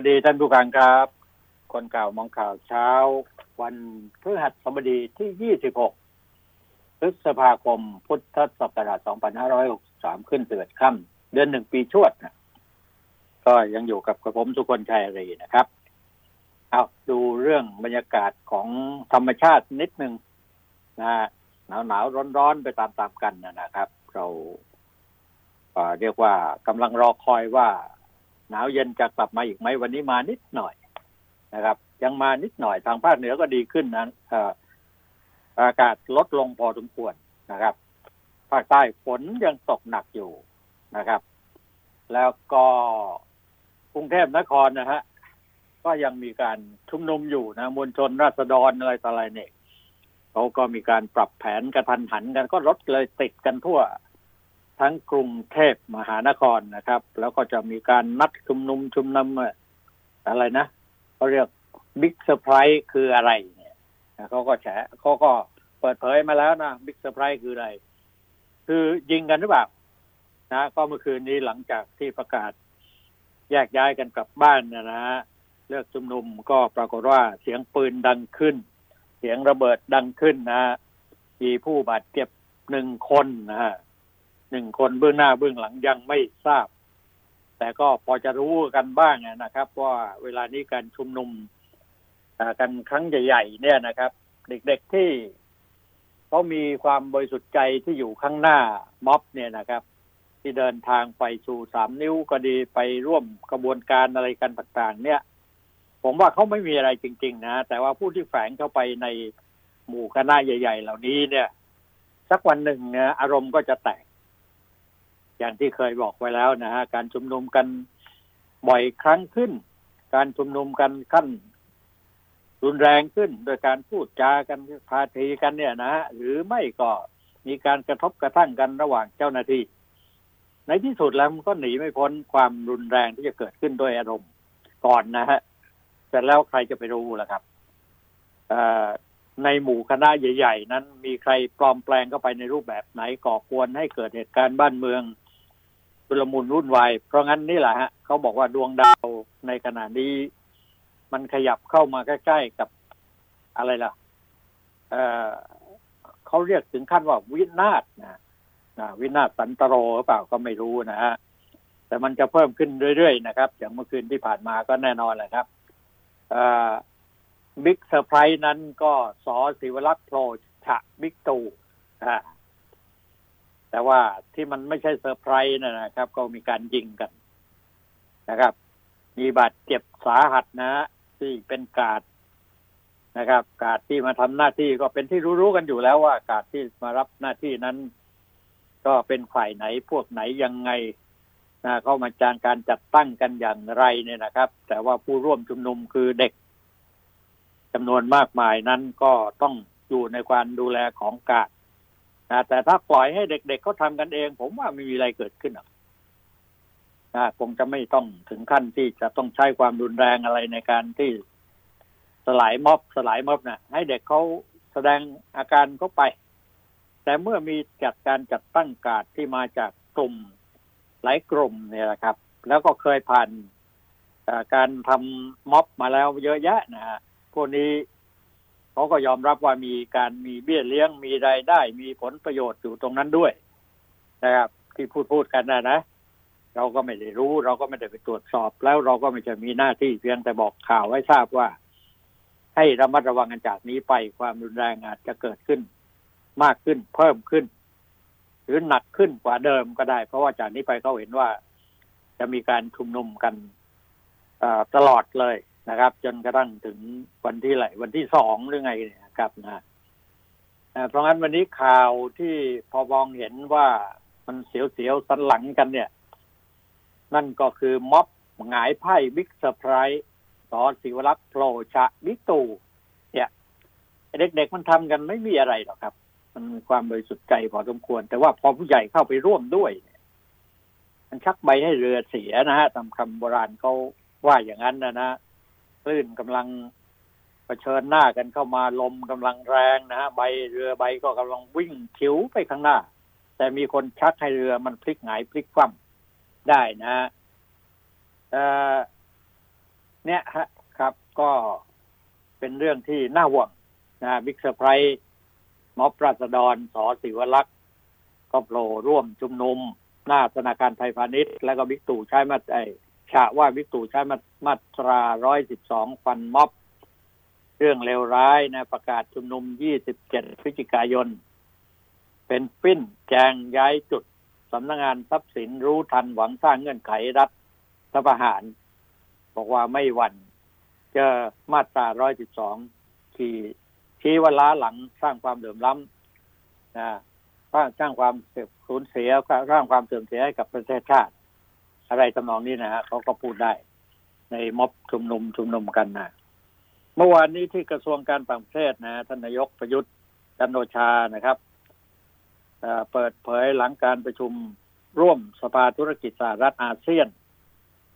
วัสดีท่านผู้ฟังครับ คนเก่ามองข่าวเช้า วันพฤหัสบดีที่ 26 พฤษภาคม พุทธศักราช 2563 ขึ้นเตือนค่ำเดือนหนึ่งปีชวดนะก็ยังอยู่กับกระผมสุคนชัยรีนะครับ เอาดูเรื่องบรรยากาศของธรรมชาตินิดนึงนะหนาวหนาวร้อนร้อนไปตามๆกันนะครับ เราเรียกว่ากำลังรอคอยว่า หนาวเย็นจะกลับมาอีกไหมวันนี้มานิดหน่อยนะครับ ยังมานิดหน่อยทางภาคเหนือก็ดีขึ้นนะอากาศลดลงพอสมควรนะครับ ภาคใต้ฝนยังตกหนักอยู่นะครับ แล้วก็กรุงเทพนครนะฮะก็ยังมีการชุมนุมอยู่นะมวลชนราษฎรอะไรต่ออะไรเนี่ยเขาก็มีการปรับแผนกระทันหันกันก็รถเลยติดกันทั่ว ทั้งกรุงเทพมหานครนะครับ แล้วก็จะมีการนัดชุมนุมชุมนุมอะไรนะเขาเรียก big surprise คืออะไรเนี่ยเขาก็แฉเขาก็เปิดเผยมาแล้วนะ big surprise คืออะไร คือยิงกันหรือเปล่านะ ก็เมื่อคืนนี้หลังจากที่ประกาศ แยกย้ายกันกลับบ้านนะนะเลิกชุมนุมก็ปรากฏว่าเสียงปืนดังขึ้น เสียงระเบิดดังขึ้นนะมีผู้บาดเจ็บหนึ่งคนนะฮะ หนึ่งคนเบื้องหน้าเบื้องหลังยังไม่ทราบ แต่ก็พอจะรู้กันบ้างนะครับ ว่าเวลานี้การชุมนุมกันครั้งใหญ่ๆเนี่ยนะครับ เด็กๆที่เขามีความบริสุทธิ์ใจที่อยู่ข้างหน้าม็อบเนี่ยนะครับ ที่เดินทางไปสู่สามนิ้วก็ดีไปร่วมกระบวนการอะไรกันต่างๆ เนี่ย ผมว่าเขาไม่มีอะไรจริง ๆ นะ แต่ว่าผู้ที่แฝงเข้าไปในหมู่คณะใหญ่ ๆ เหล่านี้เนี่ย สักวันหนึ่งอารมณ์ก็จะแตก อย่างที่เคยบอกไว้แล้วนะฮะการชุมนุมกันบ่อยครั้งขึ้น การชุมนุมกันขั้น รุนแรงขึ้น โดยการพูดจากันพาทีกันเนี่ยนะฮะหรือไม่ก็มีการกระทบกระทั่งกันระหว่างเจ้าหน้าที่ ในที่สุดแล้วมันก็หนีไม่พ้นความรุนแรงที่จะเกิดขึ้นด้วยอารมณ์ก่อนนะฮะเสร็จแล้วใครจะไปรู้ล่ะครับในหมู่คณะใหญ่ ๆ นั้นมีใครปลอมแปลงเข้าไปในรูปแบบไหนก่อกวนให้เกิดเหตุการณ์บ้านเมือง ชุลมุนวุ่นวายเพราะงั้นนี่แหละฮะเขาบอกว่าดวงดาวในขณะนี้ มันขยับเข้ามาใกล้ๆกับอะไรล่ะเออเขาเรียกถึงขั้นว่าวินาศนะนะวินาศสันตโรหรือเปล่าก็ไม่รู้นะฮะแต่มันจะเพิ่มขึ้นเรื่อยๆนะครับอย่างเมื่อคืนที่ผ่านมาก็แน่นอนแหละครับ big surprise นั้นก็ส.ศิวรักษ์โผล่ฉะบิ๊กตู่อ่า แต่ว่าที่มันไม่ใช่เซอร์ไพรส์นะครับ ก็มีการยิงกันนะครับ มีบาดเจ็บสาหัสนะที่เป็นการ์ดนะครับ การ์ดที่มาทำหน้าที่ก็เป็นที่รู้ๆกันอยู่แล้วว่า การ์ดที่มารับหน้าที่นั้น ก็เป็นฝ่ายไหนพวกไหนยังไงนะเข้ามาจานการจัดตั้งกันอย่างไรเนี่ยนะครับ แต่ว่าผู้ร่วมชุมนุมคือเด็กจำนวนมากมายนั้นก็ต้องอยู่ในความดูแลของกาด นะแต่ถ้าปล่อยให้เด็กๆเเขาทำกันเอง ผมว่าไม่มีอะไรเกิดขึ้นหรอกนะคงจะไม่ต้องถึงขั้นที่จะต้องใช้ความรุนแรงอะไรในการที่สลายม็อบสลายม็อบนะให้เด็กเขาแสดงอาการเขาไป แต่เมื่อมีจัดการจัดตั้งการที่มาจากกลุ่มหลายกลุ่มเนี่ยแหละครับ แล้วก็เคยผ่านการทำม็อบมาแล้วเยอะแยะนะฮะพวกนี้ เขาก็ยอมรับว่ามีการมีเบี้ยเลี้ยงมีรายได้ มีผลประโยชน์อยู่ตรงนั้นด้วย นะครับ ที่พูดพูดกันนะนะเราก็ไม่ได้รู้ เราก็ไม่ได้ไปตรวจสอบแล้วเราก็ไม่จะมีหน้าที่เพียงแต่บอกข่าวให้ทราบว่า ให้ระมัดระวังกันจากนี้ไปความรุนแรงอาจจะเกิดขึ้น มากขึ้นเพิ่มขึ้น หรือหนักขึ้นกว่าเดิมก็ได้ เพราะว่าจากนี้ไปเขาเห็นว่าจะมีการชุมนุมกันตลอดเลย นะครับ จนกระทั่งถึงวันที่ไหนวันที่สองหรือไงเนี่ยครับนะเพราะงั้นวันนี้ข่าวที่พอมองเห็นว่ามันเสียวๆสันหลังกันเนี่ย นั่นก็คือม็อบหงายไพ่ big surprise ส.ศิวรักษ์โผล่ฉะบิ๊กตู่เนี่ยเด็กๆมันทำกันไม่มีอะไรหรอกครับ มันมีความบริสุทธิ์ใจพอสมควร แต่ว่าพอผู้ใหญ่เข้าไปร่วมด้วยมันชักใบให้เรือเสียนะฮะตามคำโบราณเขาว่าอย่างนั้นนะนะ คลื่นกำลังเผชิญหน้ากันเข้ามาลมกำลังแรงนะฮะใบเรือใบก็กำลังวิ่งฉิวไปข้างหน้า แต่มีคนชักให้เรือมันพลิกหงายพลิกคว่ำได้นะฮะเนี่ยฮะครับ ก็เป็นเรื่องที่น่าห่วงนะ big surprise ม็อบราษฎร ส.ศิวรักษ์ก็โผล่ร่วมชุมนุม หน้าธนาคารไทยพาณิชย์ แล้วก็บิ๊กตู่ใช้มาไอ ฉะว่าบิ๊กตู่ใช้มามาตราร้อยสิบสองฟันม็อบ เรื่องเลวร้ายนะประกาศชุมนุมยี่สิบเจ็ดพฤศจิกายน เป็นปิ้นแจงย้ายจุดสำนักงงานทรัพย์สินรู้ทันหวังสร้างเงื่อนไขรัฐประหาร บอกว่าไม่หวั่นเจอมาตราร้อยสิบสองที่ชี้ว่าล้าหลังสร้างความเดือดร้ำนะสร้างความสูญเสียสร้างความเสื่อมเสียให้กับประเทศชาติ อะไรทำนองนี้นะฮะเขาก็พูดได้ ในม็อบชุมนุมชุมนุมกันนะเมื่อวานนี้ที่กระทรวงการต่างประเทศนะท่านนายกประยุทธ์จันโอชานะครับเปิดเผยหลังการประชุมร่วมสภาธุรกิจสหรัฐอาเซียน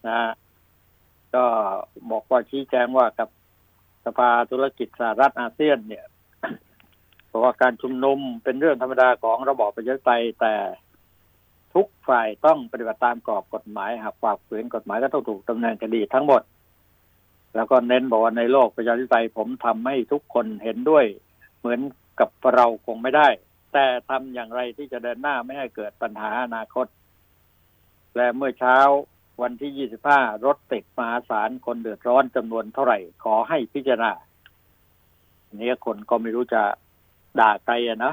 นะก็บอกว่าชี้แจงว่ากับสภาธุรกิจสหรัฐอาเซียน เนี่ยเพราะว่าการชุมนุมเป็นเรื่องธรรมดาของระบอบประชาธิปไตยแต่ ทุกฝ่ายต้องปฏิบัติตามกรอบกฎหมายหากฝ่าฝืนกฎหมายก็ต้องถูกดำเนินคดีทั้งหมด แล้วก็เน้นบอกว่าในโลกประชาธิปไตยผมทำให้ทุกคนเห็นด้วย เหมือนกับเราคงไม่ได้ แต่ทำอย่างไรที่จะเดินหน้าไม่ให้เกิดปัญหาอนาคต และเมื่อเช้าวันที่ 25 รถติดมหาศาลคนเดือดร้อนจำนวนเท่าไหร่ ขอให้พิจารณาเนี่ยคนก็ไม่รู้จะด่าใครนะ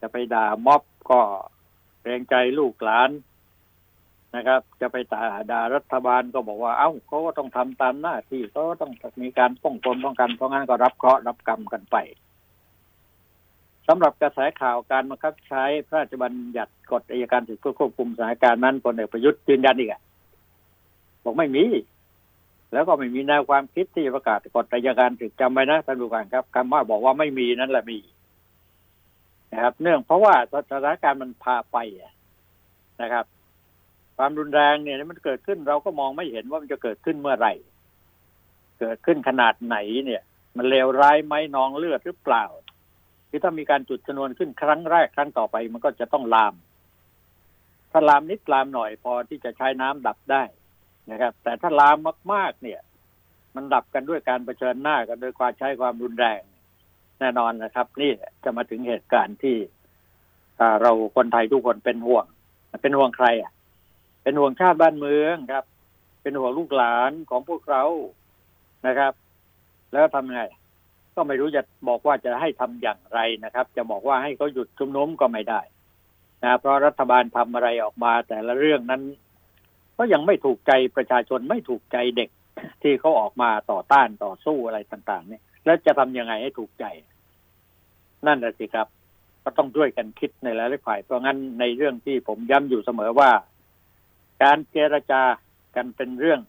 จะไปด่าม็อบก็ เกรงใจลูกหลานนะครับ จะไปด่าด่ารัฐบาลก็บอกว่า เอ้าเขาก็ต้องทำตามหน้าที่เขาต้องมีการป้องกันป้องกันเพราะงั้นก็รับเคราะห์รับกรรมกันไปสำหรับกระแสข่าวการบังคับใช้พระราชบัญญัติกฎอัยการศึกเพื่อควบคุมสถานการณ์นั้นพลเอกประยุทธ์ยืนยันอีกอบอกไม่มี แล้วก็ไม่มีแนวความคิดที่ประกาศกฎอัยการศึกจำไว้นะท่านผู้การครับคำว่าบอกว่าไม่มีนั่นแหละมี นะครับ เนื่องเพราะว่าสถานการณ์มันพาไปนะครับ ความรุนแรงเนี่ยมันเกิดขึ้นเราก็มองไม่เห็นว่ามันจะเกิดขึ้นเมื่อไหร่ เกิดขึ้นขนาดไหนเนี่ย มันเลวร้ายไหมนองเลือดหรือเปล่าที่ถ้ามีการจุดชนวนขึ้นครั้งแรกครั้งต่อไป มันก็จะต้องลาม ถ้าลามนิดลามหน่อยพอที่จะใช้น้ำดับได้นะครับ แต่ถ้าลามมาก ๆ เนี่ย มันดับกันด้วยการเผชิญหน้ากันโดยความใช้ความรุนแรง แน่นอนนะครับ นี่จะมาถึงเหตุการณ์ที่เราคนไทยทุกคนเป็นห่วง เป็นห่วงใครอะ เป็นห่วงชาติบ้านเมืองครับ เป็นห่วงลูกหลานของพวกเรานะครับ แล้วทำไง ก็ไม่รู้จะบอกว่าจะให้ทำอย่างไรนะครับ จะบอกว่าให้เขาหยุดชุมนุมก็ไม่ได้นะเพราะรัฐบาลทำอะไรออกมาแต่ละเรื่องนั้น ก็ยังไม่ถูกใจประชาชนไม่ถูกใจเด็กที่เขาออกมาต่อต้านต่อสู้อะไรต่าง ๆ เนี่ย แล้วจะทำยังไงให้ถูกใจ นั่นแหละสิครับ ก็ต้องด้วยกันคิดในหลายฝ่าย เพราะงั้นในเรื่องที่ผมย้ำอยู่เสมอว่า การเจรจากันเป็นเรื่อง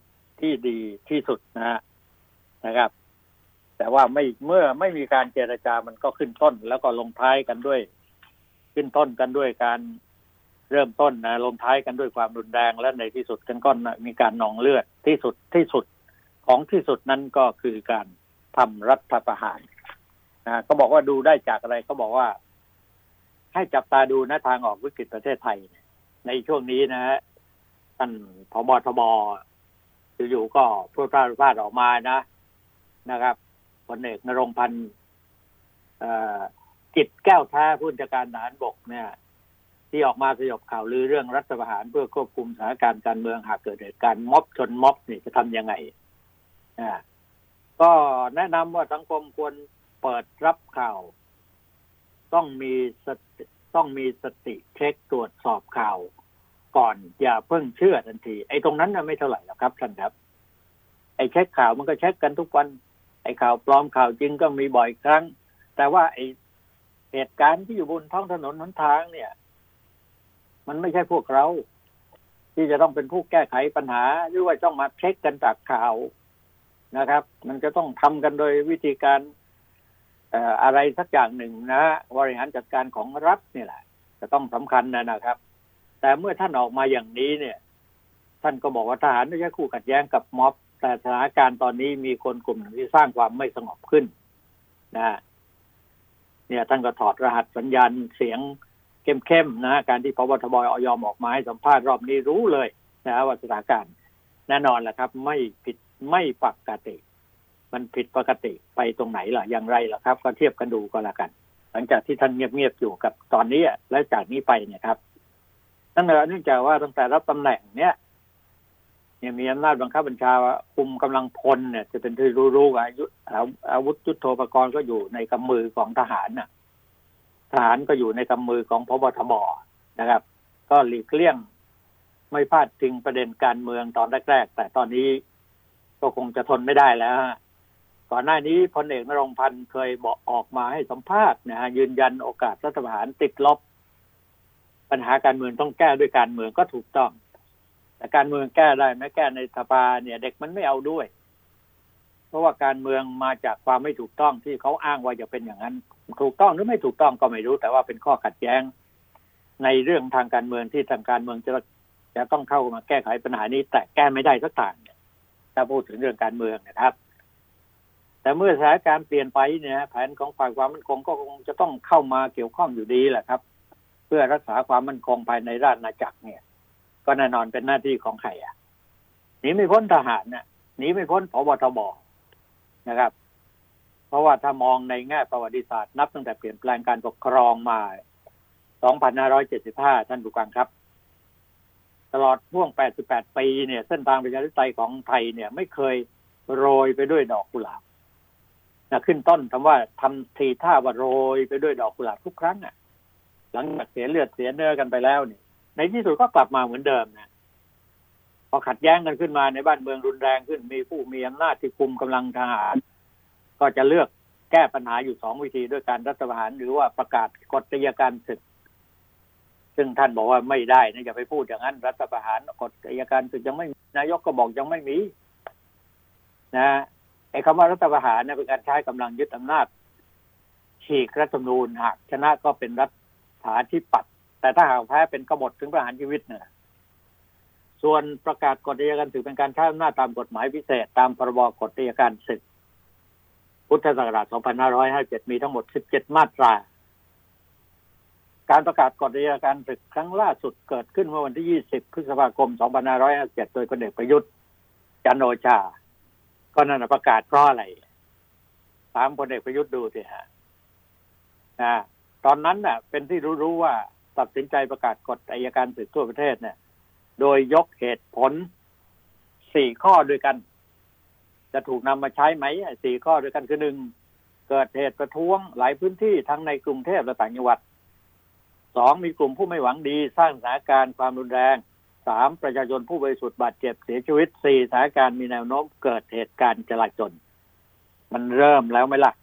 ที่ดีที่สุดนะฮะนะครับ แต่ว่าไม่เมื่อไม่มีการเจรจามันก็ขึ้นต้น แล้วก็ลงท้ายกันด้วย ขึ้นต้นกันด้วยการเริ่มต้นนะลงท้ายกันด้วยความรุนแรงและในที่สุดกันก็มีการนองเลือดที่สุดที่สุดของที่สุดนั้นก็คือการ ทำรัฐประหารนะก็บอกว่าดูได้จากอะไรเขาบอกว่า ให้จับตาดูนะทางออกวิกฤตประเทศไทย ในช่วงนี้นะฮะท่านพบทบอยู่ๆก็พูดพลาดพลาดออกมานะนะครับพลเอกนรงพันธ์จิตแก้วท้ผู้จัดการทหารบกเนี่ย ที่ออกมาสยบข่าวลือเรื่องรัฐประหารเพื่อควบคุมสถานการณ์การเมืองหากเกิดเหตุการณ์ม็อบชนม็อบนี่จะทำยังไงอ่า ก็แนะนำว่าสังคมควรเปิดรับข่าว ต้องมีสติต้องมีสติเช็คตรวจสอบข่าว ก่อนอย่าเพิ่งเชื่อทันที ไอ้ตรงนั้นน่ะไม่เท่าไหร่หรอกครับท่านครับ ไอ้เช็คข่าวมันก็เช็คกันทุกวัน ไอ้ข่าวปลอมข่าวจริงก็มีบ่อยครั้ง แต่ว่าไอ้เหตุการณ์ที่อยู่บนท้องถนนหนทางเนี่ย มันไม่ใช่พวกเรา ที่จะต้องเป็นผู้แก้ไขปัญหา หรือว่าต้องมาเช็คกันจากข่าว นะครับ มันจะต้องทำกันโดยวิธีการอะไรสักอย่างหนึ่งนะบริหารจัดการของรัฐนี่แหละ จะต้องสำคัญนะนะครับ แต่เมื่อท่านออกมาอย่างนี้เนี่ย ท่านก็บอกว่าทหารไม่ใช่คู่ขัดแย้งกับม็อบ แต่สถานการณ์ตอนนี้มีคนกลุ่มหนึ่งที่สร้างความไม่สงบขึ้นนะเนี่ย ท่านก็ถอดรหัสสัญญาณเสียงเข้มๆนะการที่พบทบอยอมออกมาให้สัมภาษณ์รอบนี้รู้เลยนะว่าสถานการณ์แน่นอนแหละครับ ไม่ผิด ไม่ปกติ มันผิดปกติไปตรงไหนล่ะอย่างไรล่ะครับ ก็เทียบกันดูก็แล้วกัน หลังจากที่ท่านเงียบๆอยู่กับตอนนี้และจากนี้ไปเนี่ยครับตั้งแต่เนื่องจากว่าตั้งแต่รับตำแหน่งเนี้ยเนี่ยมีอำนาจบังคับบัญชาคุมกำลังพลเนี่ย จะเป็นที่รู้ๆอายุอาวุธยุทโธปกรณ์ก็อยู่ในกำมือของทหารน่ะ ทหารก็อยู่ในกำมือของพบทบนะครับ ก็หลีกเลี่ยง ไม่พลาดทิ้งประเด็นการเมืองตอนแรกๆแต่ตอนนี้ ก็คงจะทนไม่ได้แล้ว ก่อนหน้านี้พลเอกนรงพันธ์เคยบอกออกมาให้สัมภาษณ์นะฮะยืนยันโอกาสรัฐประหารติดลบ ปัญหาการเมืองต้องแก้ด้วยการเมืองก็ถูกต้อง แต่การเมืองแก้ได้ไหมแก้ในสภาเนี่ย เด็กมันไม่เอาด้วย เพราะว่าการเมืองมาจากความไม่ถูกต้องที่เขาอ้างว่าจะเป็นอย่างนั้น ถูกต้องหรือไม่ถูกต้องก็ไม่รู้ แต่ว่าเป็นข้อขัดแย้ง ในเรื่องทางการเมืองที่ทางการเมืองจะจะต้องเข้ามาแก้ไขปัญหานี้ แต่แก้ไม่ได้สักทาง ถ้าพูดถึงเรื่องการเมืองนะครับ แต่เมื่อสถานการณ์เปลี่ยนไปเนี่ยแผนของฝ่ายความมั่นคงก็คงจะต้องเข้ามาเกี่ยวข้องอยู่ดีแหละครับ เพื่อรักษาความมั่นคงภายในราชอาณาจักรเนี่ย ก็แน่นอนเป็นหน้าที่ของใครอะหนีไม่พ้นทหารเนี่ยหนีไม่พ้นพบทบนะครับ เพราะว่าถ้ามองในแง่ประวัติศาสตร์นับตั้งแต่เปลี่ยนแปลงการปกครองมา 2575 ท่านผู้กังครับ ลอดช่วง 88 ปีเนี่ย เส้นทางประชาธิปไตยของไทยเนี่ยไม่เคยโรยไปด้วยดอกกุหลาบนะขึ้นต้นคำว่าทำทีท่าว่าโรยไปด้วยดอกกุหลาบทุกครั้งอะ หลังจากเสียเลือดเสียเนื้อกันไปแล้วเนี่ย ในที่สุดก็กลับมาเหมือนเดิมนะพอขัดแย้งกันขึ้นมาในบ้านเมืองรุนแรงขึ้นมีผู้มีอำนาจที่คุมกำลังทหาร ก็จะเลือกแก้ปัญหาอยู่สองวิธีด้วยการรัฐประหาร หรือว่าประกาศกฎอัยการศึก ซึ่งท่านบอกว่าไม่ได้นะอย่าไปพูดอย่างนั้น รัฐประหารกฎอัยการศึกยังไม่นายกก็บอกยังไม่มี นะไอ้คำว่ารัฐประหารเนี่ยเป็นการใช้กำลังยึดอำนาจฉีกรัฐธรรมนูญหากชนะก็เป็นรัฐาธิปัตย์แต่ถ้าหากแพ้เป็นกบฏถึงประหารชีวิตเนี่ยส่วนประกาศกฎอัยการศึกเป็นการใช้อำนาจตามกฎหมายพิเศษ ตามพรบกฎอัยการศึก พุทธศักราช 2557 มีทั้งหมด 17 มาตรา การประกาศกฎอัยการศึกครั้งล่าสุดเกิดขึ้นเมื่อวันที่ 20 พฤษภาคม 2557 โดยพลเอกประยุทธ์จันโอชา ก็นั่นประกาศเพราะอะไรถามพลเอกประยุทธ์ดูสิฮะนะตอนนั้นน่ะ เป็นที่รู้ๆว่าตัดสินใจประกาศกฎอัยการศึกทั่วประเทศเนี่ย โดยยกเหตุผลสี่ข้อด้วยกัน จะถูกนำมาใช้ไหมสี่ข้อด้วยกันคือหนึ่งเกิดเหตุประท้วงหลายพื้นที่ทั้งในกรุงเทพและต่างจังหวัด สองมีกลุ่มผู้ไม่หวังดี สร้างสถานการณ์ความรุนแรงสามประชาชนผู้บริสุทธิ์บาดเจ็บเสียชีวิตสี่สถานการณ์มีแนวโน้มเกิดเหตุการณ์จลาจลมันเริ่มแล้วไหมล่ะ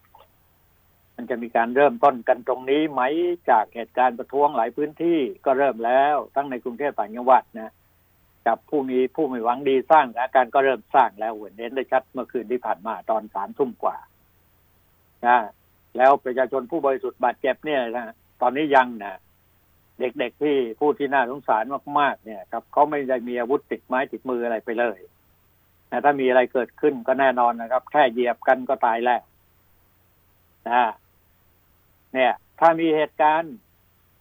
มันจะมีการเริ่มต้นกันตรงนี้ไหมจากเหตุการณ์ประท้วงหลายพื้นที่ก็เริ่มแล้ว ทั้งในกรุงเทพต่างจังหวัดนะกับผู้มีผู้ไม่หวังดีสร้างสถานการณ์ก็เริ่มสร้างแล้วเห็นเห็นได้ชัดเมื่อคืนที่ผ่านมาตอนสามทุ่มกว่านะแล้วประชาชนผู้บริสุทธิ์บาดเจ็บเนี่ยนะตอนนี้ยังนะ เด็กๆที่ผู้ที่น่าสงสารมากๆ เนี่ยครับเขาไม่ได้มีอาวุธติดไม้ติดมืออะไรไปเลยแต่ถ้ามีอะไรเกิดขึ้นก็แน่นอนนะครับ แค่เหยียบกันก็ตายแล้วนะเนี่ย ถ้ามีเหตุการณ์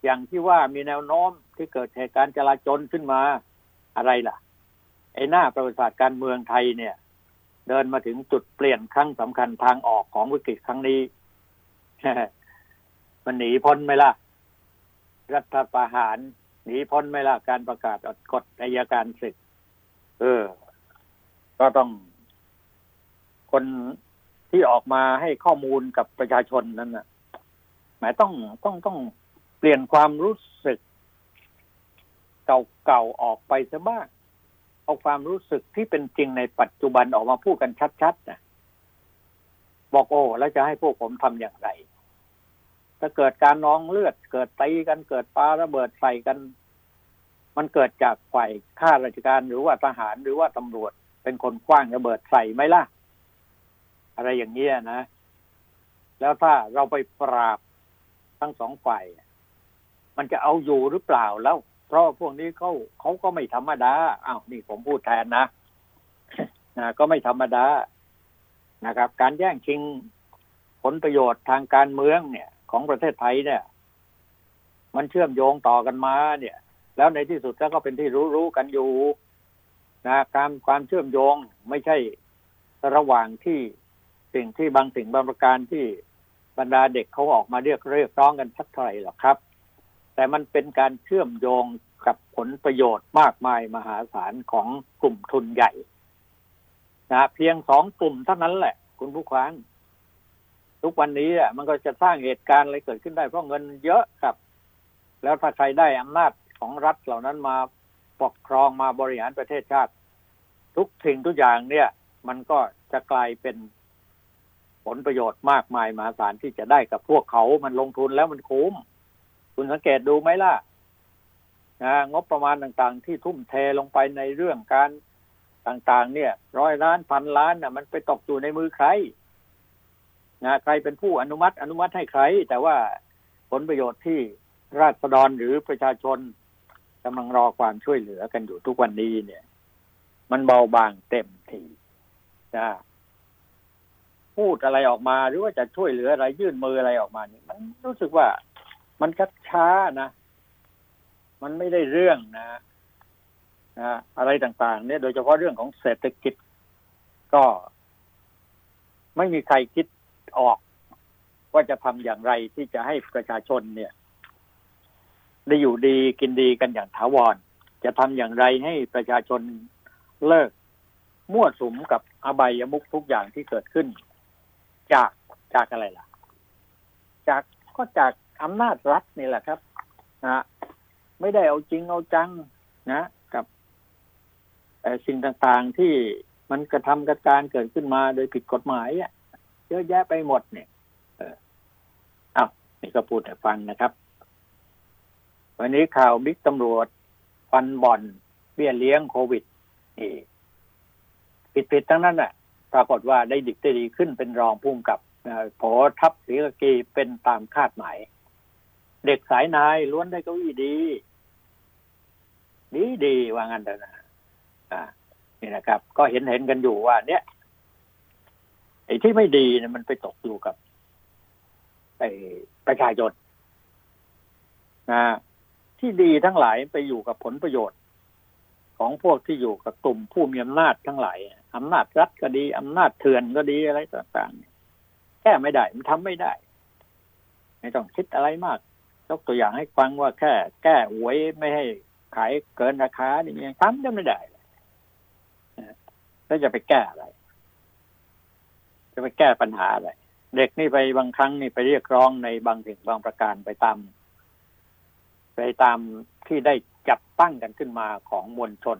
อย่างที่ว่ามีแนวโน้มที่เกิดเหตุการณ์จลาจลขึ้นมาอะไรล่ะ ไอ้หน้าประวัติศาสตร์การเมืองไทยเนี่ย เดินมาถึงจุดเปลี่ยนครั้งสำคัญทางออกของวิกฤตครั้งนี้ มันหนีพ้นไหมล่ะ รัฐประหารหนีพ้นไหมล่ะการประกาศกฎอัยการศึก เออ ก็ต้อง คนที่ออกมาให้ข้อมูลกับประชาชนนั้นน่ะหมายต้องต้องต้องเปลี่ยนความรู้สึก เก่าๆออกไปซะบ้างเอาความรู้สึกที่เป็นจริงในปัจจุบันออกมาพูดกันชัดๆนะบอกโอ้แล้วจะให้พวกผมทำอย่างไร ถ้าเกิดการนองเลือด เกิดตีกันเกิดปาระเบิดใส่กัน มันเกิดจากฝ่ายข้าราชการหรือว่าทหารหรือว่าตำรวจเป็นคนคว้างระเบิดใส่ไหมล่ะ อะไรอย่างเงี้ยนะ แล้วถ้าเราไปปราบทั้งสองฝ่ายมันจะเอาอยู่หรือเปล่าแล้ว เพราะพวกนี้เขาเขาก็ไม่ธรรมดาอ้าวนี่ผมพูดแทนนะนะก็ไม่ธรรมดานะครับ การแย่งชิงผลประโยชน์ทางการเมืองเนี่ย ของประเทศไทยเนี่ย มันเชื่อมโยงต่อกันมาเนี่ย แล้วในที่สุดก็เป็นที่รู้ๆกันอยู่นะการความเชื่อมโยงไม่ใช่ระหว่างที่สิ่งที่บางสิ่งบางประการที่บรรดาเด็กเขาออกมาเรียกเรียกร้องกันสักเท่าไหร่หรอกครับ แต่มันเป็นการเชื่อมโยงกับผลประโยชน์มากมายมหาศาลของกลุ่มทุนใหญ่นะเพียงสองกลุ่มเท่านั้นแหละ คุณผู้ฟัง ทุกวันนี้อะมันก็จะสร้างเหตุการณ์อะไรเกิดขึ้นได้เพราะเงินเยอะครับ แล้วถ้าใครได้อำนาจของรัฐเหล่านั้นมาปกครองมาบริหารประเทศชาติ ทุกสิ่งทุกอย่างเนี่ย มันก็จะกลายเป็นผลประโยชน์มากมายมหาศาลที่จะได้กับพวกเขา มันลงทุนแล้วมันคุ้ม คุณสังเกตดูไหมล่ะนะงบประมาณต่างๆ ที่ทุ่มเทลงไปในเรื่องการต่างๆ เนี่ย ร้อยล้านพันล้านน่ะ มันไปตกอยู่ในมือใคร นะใครเป็นผู้อนุมัติอนุมัติให้ใคร แต่ว่าผลประโยชน์ที่ราษฎรหรือประชาชนกำลังรอความช่วยเหลือกันอยู่ทุกวันนี้เนี่ย มันเบาบางเต็มทีนะพูดอะไรออกมาหรือว่าจะช่วยเหลืออะไรยื่นมืออะไรออกมาเนี่ยมันรู้สึกว่ามันชักช้านะ มันไม่ได้เรื่องนะนะอะไรต่าง ๆ เนี่ย โดยเฉพาะเรื่องของเศรษฐกิจก็ไม่มีใครคิด ออก ว่าจะทำอย่างไรที่จะให้ประชาชนเนี่ย ได้อยู่ดีกินดีกันอย่างถาวร จะทำอย่างไรให้ประชาชนเลิก มั่วสุมกับอบายมุขทุกอย่างที่เกิดขึ้น จากจากอะไรล่ะ จากก็จากอำนาจรัฐนี่แหละครับนะไม่ได้เอาจริงเอาจังนะ กับสิ่งต่างๆที่มันกระทำกระการเกิดขึ้นมาโดยผิดกฎหมายอะ ยอะแยะไปหมดเนี่ย เออเอานี่ก็พูดให้ฟังนะครับ วันนี้ข่าวบิ๊กตำรวจฟันบ่อน เบี้ยเลี้ยงโควิดนี่ผิดๆทั้งนั้นอะ ปรากฏว่าได้ดิกได้ดีขึ้นเป็นรองพุ่มกับโผทับศรีกกีเป็นตามคาดหมาย เด็กสายนายล้วนได้เก้าอี้ดี ดีดีว่างั้นเถอะนะอ่านี่นะครับ ก็เห็นเห็นกันอยู่ว่า เนี่ย ไอ้ที่ไม่ดีเนี่ยมันไปตกอยู่กับไอ้ประชาชนนะที่ดีทั้งหลายไปอยู่กับผลประโยชน์ ของพวกที่อยู่กับกลุ่มผู้มีอำนาจทั้งหลายอำนาจรัฐก็ดีอำนาจเถื่อนก็ดีอะไรต่างๆแก้ไม่ได้มันทำไม่ได้ ไม่ต้องคิดอะไรมากยกตัวอย่างให้ฟังว่าแค่ แก้หวยไม่ให้ขายเกินราคานี่ยังทำได้ไม่ได้แล้วจะไปแก้อะไร จะไปแก้ปัญหาอะไรเด็กนี่ไปบางครั้งนี่ไปเรียกร้องในบางสิ่งบางประการไปตาม ไปตามที่ได้จับตั้งกันขึ้นมาของมวลชน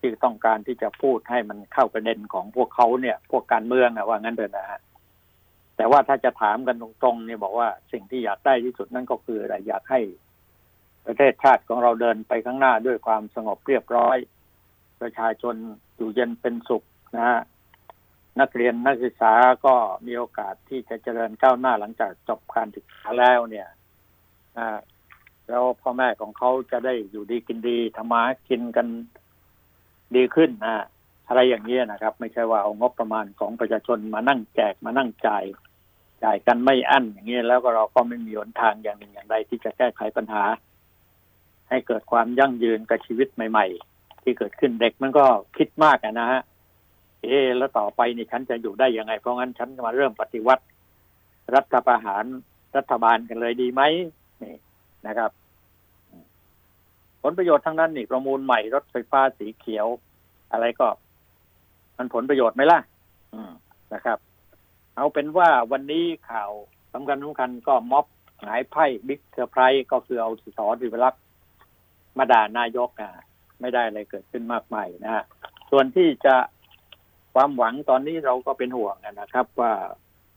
ที่ต้องการที่จะพูดให้มันเข้าประเด็นของพวกเขาเนี่ย พวกการเมืองนะว่างั้นเถอะนะฮะแต่ว่าถ้าจะถามกันตรงๆเนี่ยบอกว่าสิ่งที่อยากได้ที่สุดนั่นก็คืออะไรอยากให้ประเทศชาติของเราเดินไปข้างหน้าด้วยความสงบเรียบร้อย ประชาชนอยู่เย็นเป็นสุขนะฮะ นักเรียนนักศึกษาก็มีโอกาสที่จะเจริญก้าวหน้าหลังจากจบการศึกษาแล้วเนี่ยแล้วพ่อแม่ของเขาจะได้อยู่ดีกินดีทำมากินกันดีขึ้นนะอะไรอย่างนี้นะครับ ไม่ใช่ว่าเอางบประมาณของประชาชนมานั่งแจกมานั่งจ่ายจ่ายกันไม่อั้นอย่างนี้แล้วก็เราก็ไม่มีหนทางอย่างหนึ่งอย่างใดที่จะแก้ไขปัญหา ให้เกิดความยั่งยืนกับชีวิตใหม่ ๆ ที่เกิดขึ้นเด็กมันก็คิดมากนะฮะ เอ๊แล้วต่อไปนี่ฉันจะอยู่ได้ยังไง เพราะงั้นฉันมาเริ่มปฏิวัติ รัฐประหารรัฐบาลกันเลยดีไหมนี่นะครับ ผลประโยชน์ทั้งนั้นนี่ประมูลใหม่รถไฟฟ้าสีเขียว อะไรก็ มันผลประโยชน์ไหมล่ะนะครับ เอาเป็นว่าวันนี้ข่าวสำคัญสำคัญก็ม็อบหายไพ่ big surprise ก็คือเอาส.ศิวรักษ์มาด่านายกอะไม่ได้อะไรเกิดขึ้นมากมายนะฮะส่วนที่จะ ความหวังตอนนี้เราก็เป็นห่วงนะครับว่า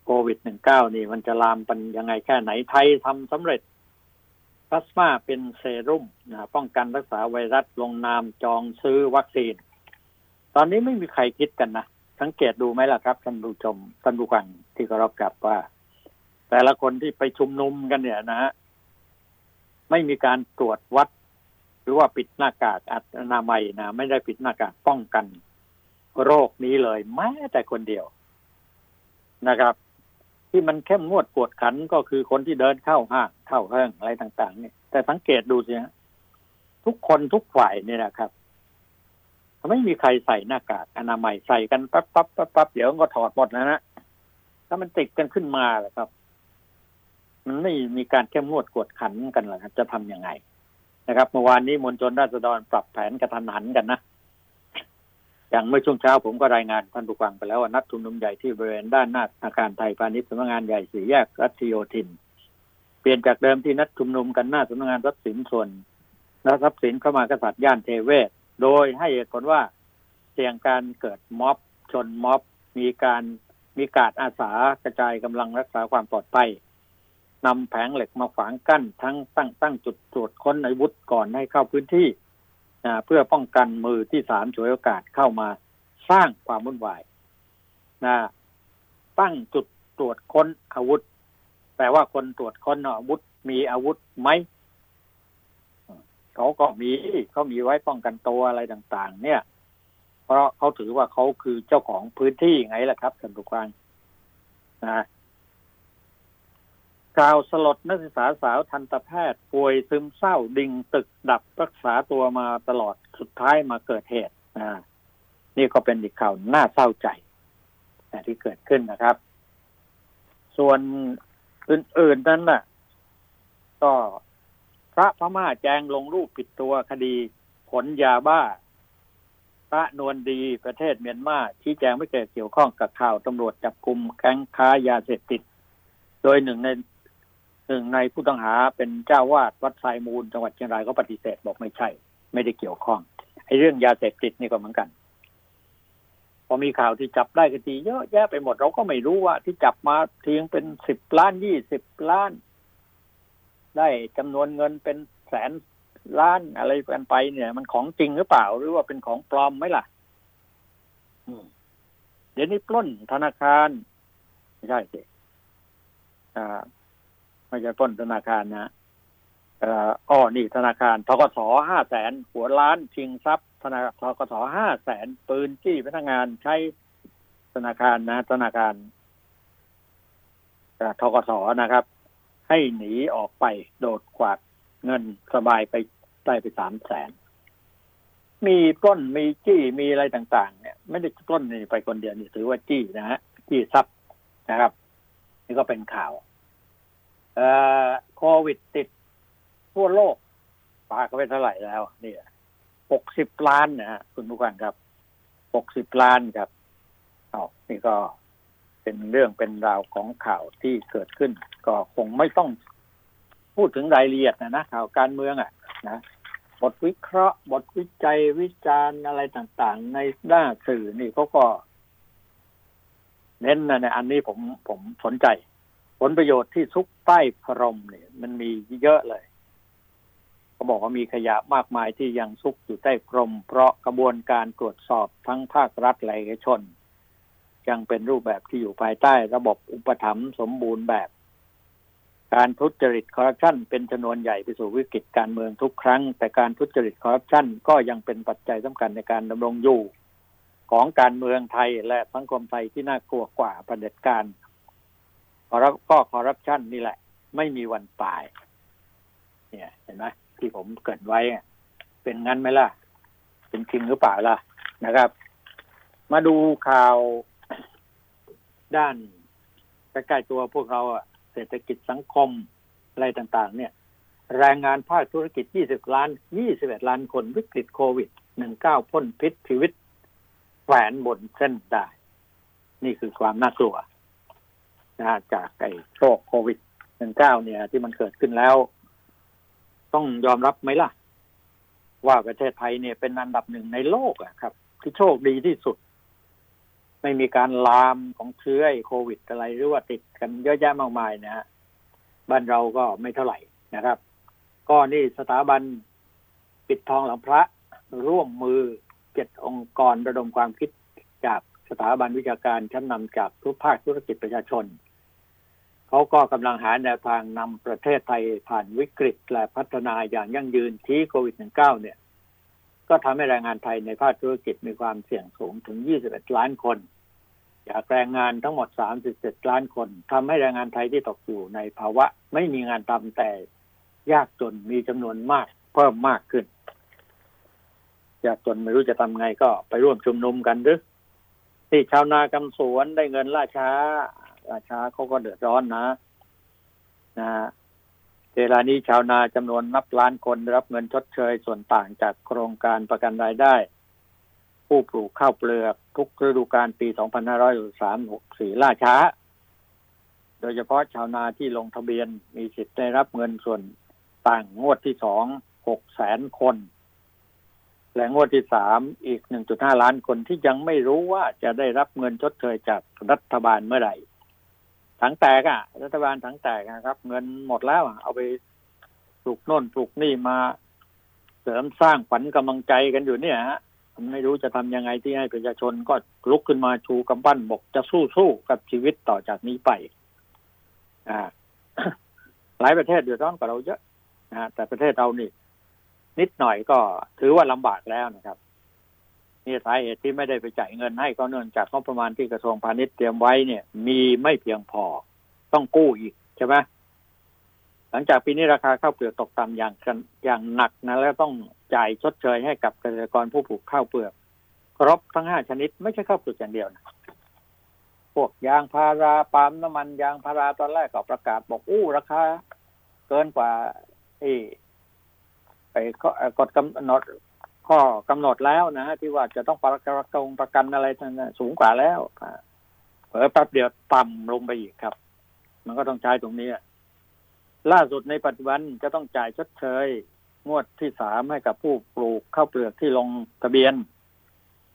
โควิด -19 นี่มันจะลามเป็นยังไงแค่ไหนไทยทำสำเร็จพลาสมาเป็นเซรุ่มนะป้องกันรักษาไวรัสลงนามจองซื้อวัคซีน ตอนนี้ไม่มีใครคิดกันนะ สังเกตดูไหมล่ะครับท่านผู้ชมท่านผู้ฟังที่เคารพกับว่า แต่ละคนที่ไปชุมนุมกันเนี่ยนะฮะไม่มีการตรวจวัด หรือว่าปิดหน้ากากอนามัยนะไม่ได้ปิดหน้ากากป้องกัน โรคนี้เลยแม้แต่คนเดียวนะครับ ที่มันเข้มงวดกวดขันก็คือคนที่เดินเข้าห้างเข้าห้างอะไรต่าง ๆ เนี่ย แต่สังเกตดูสิฮะทุกคนทุกฝ่ายเนี่ยนะครับไม่มีใครใส่หน้ากากอนามัยใส่กันปั๊บปั๊บปั๊บปั๊บเดี๋ยวก็ถอดหมดแล้วนะถ้ามันติดกันขึ้นมาแหละครับ มันไม่มีการเข้มงวดกวดขันกันหรอกจะทํำยังไงนะครับ เมื่อวานนี้มวลชนราษฎรปรับแผนกระทันหันกันนะ อย่างเมื่อช่วงเช้าผมก็รายงานท่านผู้ฟังไปแล้วว่านัดชุมนุมใหญ่ที่บริเวณด้านหน้าอาคารไทยพาณิชย์สำนักงานใหญ่สี่แยกรัชโยธิน เปลี่ยนจากเดิมที่นัดชุมนุมกันหน้าสำนักงานทรัพย์สินส่วนและทรัพย์สินเข้ามากษัตริย์ย่านเทเวศ โดยให้เหตุผลว่าเสี่ยงการเกิดม็อบชนม็อบมีการมีการอาสากระจายกำลังรักษาความปลอดภัยนำแผงเหล็กมาฝังกั้นทั้งตั้งตั้งจุดตรวจค้นอาวุธก่อนให้เข้าพื้นที่ เพื่อป้องกันมือที่สามฉวยโอกาสเข้ามาสร้างความวุ่นวายนะตั้งจุดตรวจค้นอาวุธ แปลว่าคนตรวจค้นอาวุธ มีอาวุธไหมเขาก็มีเขามีไว้ป้องกันตัวอะไรต่าง ๆ เนี่ย เพราะเขาถือว่าเขาคือเจ้าของพื้นที่ไงล่ะครับท่านผู้ฟังนะ ข่าวสลดนักศึกษาสาวทันตแพทย์ ป่วยซึมเศร้าดิ่งตึกดับรักษาตัวมาตลอดสุดท้ายมาเกิดเหตุอ่านี่ก็เป็นอีกข่าวน่าเศร้าใจแต่ที่เกิดขึ้นนะครับ ส่วนอื่น ๆ นั้นน่ะ ก็พระพม่าแจงลงรูปผิดตัวคดีขนยาบ้า พระนวลดีประเทศเมียนมาชี้แจงไม่เกี่ยวข้องกับข่าวตำรวจจับกลุ่มแก๊งค้ายาเสพติด โดยหนึ่งใน หนึ่งในผู้ต้องหาเป็นเจ้าวาดวัดไซมูลจังหวัดเชียงรายก็ปฏิเสธบอกไม่ใช่ ไม่ได้เกี่ยวข้องไอ้เรื่องยาเสพติดนี่ก็เหมือนกัน พอมีข่าวที่จับได้คดีเยอะแยะไปหมดเราก็ไม่รู้ว่า ที่จับมาเทียงเป็นสิบล้านยี่สิบล้าน ได้จำนวนเงินเป็นแสนล้านอะไรกันไปเนี่ย มันของจริงหรือเปล่า หรือว่าเป็นของปลอมไหมล่ะเดี๋ยวนี้ปล้นธนาคาร ไม่ใช่สิ ไม่ใช่ปล้นธนาคารนะเอ่ออ้อนี่ธนาคารทกศห้าแสนหัวล้านชิงทรัพย์ธนาทกศห้าแสนปืนจี้พนักงานใช้ธนาคารนะ ธนาคารทกศนะครับ ให้หนีออกไปโดดกวาดเงินสบายไปได้ไปสามแสนมีปล้นมีจี้มีอะไรต่างๆ เนี่ย ไม่ได้ปล้นนี่ไปคนเดียวนี่ถือว่าจี้นะฮะจี้ทรัพย์นะครับ นี่ก็เป็นข่าว โควิดติดทั่วโลกปาก็ไปเท่าไหร่แล้วนี่หกสิบล้านนะฮะคุณผู้ฟังครับหกสิบล้านครับเอนี่ก็เป็นเรื่องเป็นราวของข่าวที่เกิดขึ้น ก็คงไม่ต้องพูดถึงรายละเอียดนะนะข่าวการเมืองอะนะบทวิเคราะห์ บทวิจัยวิจารณ์อะไรต่างๆ ในหน้าสื่อนี่เขาก็ เน้นนะในอันนี้ผมผมสนใจ ผลประโยชน์ที่ซุกใต้พรมเนี่ย มันมีเยอะเลยเขาบอกว่ามีขยะมากมายที่ยังซุกอยู่ใต้พรม เพราะกระบวนการตรวจสอบทั้งภาครัฐและเอกชน ยังเป็นรูปแบบที่อยู่ภายใต้ระบบอุปถัมภ์สมบูรณ์แบบ การทุจริตคอร์รัปชันเป็นจำนวนใหญ่ไปสู่วิกฤตการเมืองทุกครั้ง แต่การทุจริตคอร์รัปชันก็ยังเป็นปัจจัยสำคัญในการดำรงอยู่ของการเมืองไทยและสังคมไทยที่น่ากลัวกว่าประเด็จการ คอร์รัปก็คอร์รัปชันนี่แหละ ไม่มีวันตาย เนี่ย เห็นไหมที่ผมเกิดไว้ เป็นงั้นไหมล่ะ เป็นจริงหรือเปล่าล่ะนะครับ มาดูข่าวด้านใกล้ๆตัวพวกเราอะเศรษฐกิจสังคมอะไรต่างๆ เนี่ยแรงงานภาคธุรกิจ 20 ล้าน 21 ล้านคนวิกฤตโควิด 19 พ่นพิษชีวิตแฝนบนเส้นได้ นี่คือความน่ากลัว นะจากไอ้โรคโควิด19เนี่ย ที่มันเกิดขึ้นแล้ว ต้องยอมรับไหมล่ะ ว่าประเทศไทยเนี่ยเป็นอันดับหนึ่งในโลกอะครับ ที่โชคดีที่สุด ไม่มีการลามของเชื้อโควิดอะไรหรือว่าติดกันเยอะแยะมากมายนะฮะบ้านเราก็ไม่เท่าไหร่นะครับ ก็นี่สถาบันปิดทองหลังพระ ร่วมมือเจ็ดองค์กรระดมความคิดจากสถาบันวิชาการชั้นนำจากทุกภาคธุรกิจประชาชน เขาก็กำลังหาแนวทางนำประเทศไทยผ่านวิกฤตและพัฒนาอย่างยั่งยืนที่โควิด -19 เนี่ย ก็ทำให้แรงงานไทยในภาคธุรกิจมีความเสี่ยงสูงถึง 21 ล้านคน จากแรงงานทั้งหมด 37 ล้านคนทำให้แรงงานไทยที่ตกอยู่ในภาวะไม่มีงานทำแต่ยากจนมีจำนวนมากเพิ่มมากขึ้น ยากจนไม่รู้จะทำไงก็ไปร่วมชุมนุมกันหรือที่ชาวนากำสวนได้เงินล่าช้า ล่าช้าเขาก็เดือดร้อนนะนะเวลานี้ชาวนาจำนวนนับล้านคนได้รับเงินชดเชยส่วนต่างจากโครงการประกันรายได้ ผู้ปลูกข้าวเปลือกทุกฤดูกาลปี 2563-64 ล่าช้า โดยเฉพาะชาวนาที่ลงทะเบียนมีสิทธิ์ได้รับเงินส่วนต่างงวดที่สองหกแสนคน และงวดที่สามอีก1.5ล้านคนที่ยังไม่รู้ว่าจะได้รับเงินชดเชยจากรัฐบาลเมื่อไหร่ ถังแตกอะ่ะ รัฐบาลถังแตกนะครับ เงินหมดแล้วเอาไปปลูกโน่นปลูกนี่มา เสริมสร้างขวัญกำลังใจกันอยู่เนี่ยฮะไม่รู้จะทำยังไงที่ให้ประชาชนก็ลุกขึ้นมาชูกำปั้นบอกจะสู้สู้กับชีวิตต่อจากนี้ไปอ่าหลายประเทศเดือดร้อนกว่าเราเยอะนะแต่ประเทศเรานี่ นิดหน่อยก็ถือว่าลำบากแล้วนะครับ นี่สาเหตุที่ไม่ได้ไปจ่ายเงินให้ก็เนื่องจากงบประมาณที่กระทรวงพาณิชย์เตรียมไว้เนี่ย มีไม่เพียงพอต้องกู้อีกใช่ไหมหลังจากปีนี้ราคาข้าวเปลือกตกต่ำอย่างอย่างหนักนะแล้วต้องจ่ายชดเชยให้กับเกษตรกรผู้ปลูกข้าวเปลือก ครบทั้งห้าชนิดไม่ใช่ข้าวเปลือกอย่างเดียวนะพวกยางพาราปาล์มน้ำมันยางพาราตอนแรกก็ประกาศบอกอู้ราคาเกินกว่าไอ้ไอ้กฎกำหนด ข้อกำหนดแล้วนะที่ว่าจะต้องประกันประกันอะไรนั้นสูงกว่าแล้วเผลอแป๊บเดียวต่ำลงไปอีกครับ มันก็ต้องใช้ตรงนี้ล่าสุดในปัจจุบันจะต้องจ่ายชดเชย งวดที่สามให้กับผู้ปลูกข้าวเปลือกที่ลงทะเบียน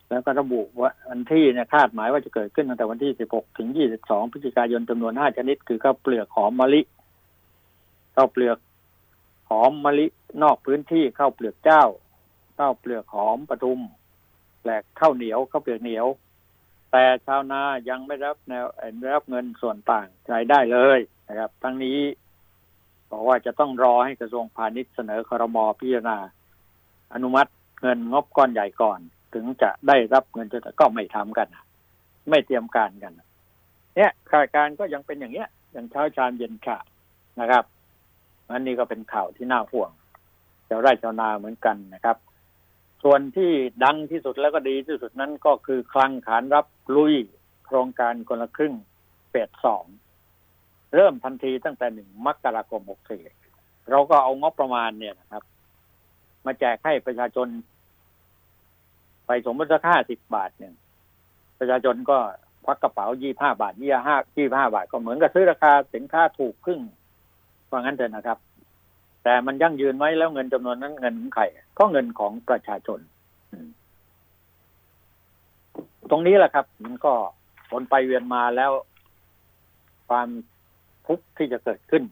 แล้วก็ระบุว่าวันที่เนี่ยคาดหมายว่าจะเกิดขึ้นตั้งแต่วันที่ 16 ถึง 22 พฤศจิกายนจำนวน 5 ชนิด คือข้าวเปลือกหอมมะลิข้าวเปลือกหอมมะลินอกพื้นที่ข้าวเปลือกเจ้า ข้าวเปลือกหอมปทุมแหลกข้าวเหนียวข้าวเปลือกเหนียว แต่ชาวนายังไม่รับแนวรับเงินส่วนต่างรายได้เลยนะครับ ทั้งนี้บอกว่าจะต้องรอให้กระทรวงพาณิชย์เสนอครมพิจารณา อนุมัติเงินงบก้อนใหญ่ก่อน ถึงจะได้รับเงินจะก็ไม่ทำกัน ไม่เตรียมการกัน เนี่ยข่าวการก็ยังเป็นอย่างเนี้ยอย่างเช้าชามเย็นข่านะครับอันนี้ก็เป็นข่าวที่น่าห่วงชาวไร่ชาวนาเหมือนกันนะครับ ส่วนที่ดังที่สุดแล้วก็ดีที่สุดนั้นก็คือคลังขานรับลุยโครงการคนละครึ่งเฟสสองเริ่มทันทีตั้งแต่หนึ่งมกราคมหกสี่เราก็เอางบประมาณเนี่ยนะครับ มาแจกให้ประชาชน ไปสมมติสักห้าสิบบาทเนี่ย ประชาชนก็ควักกระเป๋ายี่ห้าบาทยี่ห้ายี่ห้าบาท ก็เหมือนกับซื้อราคาสินค้าถูกครึ่งว่างั้นเถอะนะครับ แต่มันยั่งยืนไหมแล้วเงินจำนวนนั้นเงินของใครก็เงินของประชาชน ตรงนี้แหละครับ มันก็วนไปเวียนมาแล้ว ความทุกข์ที่จะเกิดขึ้น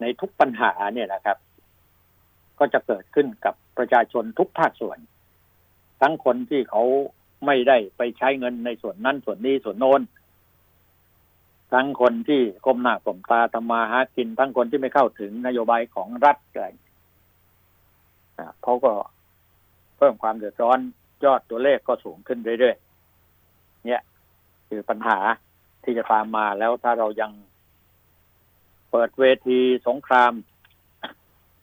ในทุกปัญหาเนี่ยนะครับ ก็จะเกิดขึ้นกับประชาชนทุกภาคส่วน ทั้งคนที่เขาไม่ได้ไปใช้เงินในส่วนนั้นส่วนนี้ส่วนโน้น ทั้งคนที่ก้มหน้าก้มตาทำมาหากิน ทั้งคนที่ไม่เข้าถึงนโยบายของรัฐอะไรเขาก็เพิ่มความเดือดร้อนยอดตัวเลขก็สูงขึ้นเรื่อยๆ เนี่ย คือปัญหาที่จะตามมาแล้วถ้าเรายังเปิดเวทีสงคราม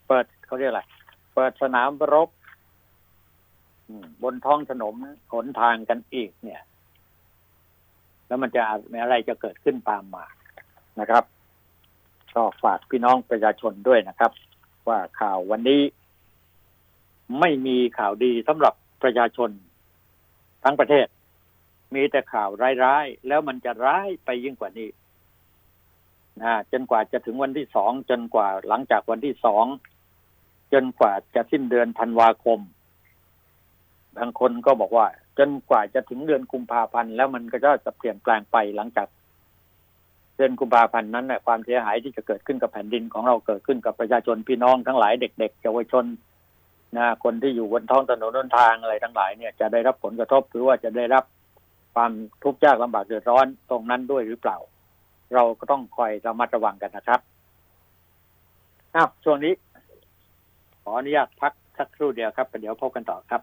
เปิดเขาเรียกอะไร เปิดสนามรบบนท้องถนนหนทางกันอีกเนี่ย แล้วมันจะมอะไรจะเกิดขึ้นตามมานะครับก็ฝากพี่น้องประชาชนด้วยนะครับ ว่าข่าววันนี้ ไม่มีข่าวดีสำหรับประชาชนทั้งประเทศ มีแต่ข่าวร้ายๆ แล้วมันจะร้ายไปยิ่งกว่านี้นะจนกว่าจะถึงวันที่สองจนกว่าหลังจากวันที่สองจนกว่าจะสิ้นเดือนธันวาคม บางคนก็บอกว่า จนกว่าจะถึงเดือนกุมภาพันธ์แล้วมันก็จะเปลี่ยนแปลงไปหลังจาก เดือนกุมภาพันธ์นั้นความเสียหายที่จะเกิดขึ้นกับแผ่นดินของเราเกิดขึ้นกับประชาชนพี่น้องทั้งหลายเด็กๆเยาวชนนะคนที่อยู่บนท้องถนนนทางอะไรทั้งหลายเนี่ยจะได้รับผลกระทบหรือว่าจะได้รับความทุกข์ยากลำบากเดือดร้อนตรงนั้นด้วยหรือเปล่า เราก็ต้องคอยระมัดระวังกันนะครับอ้าวช่วงนี้ ขออนุญาตพักสักครู่เดียวครับเดี๋ยวพบกันต่อครับ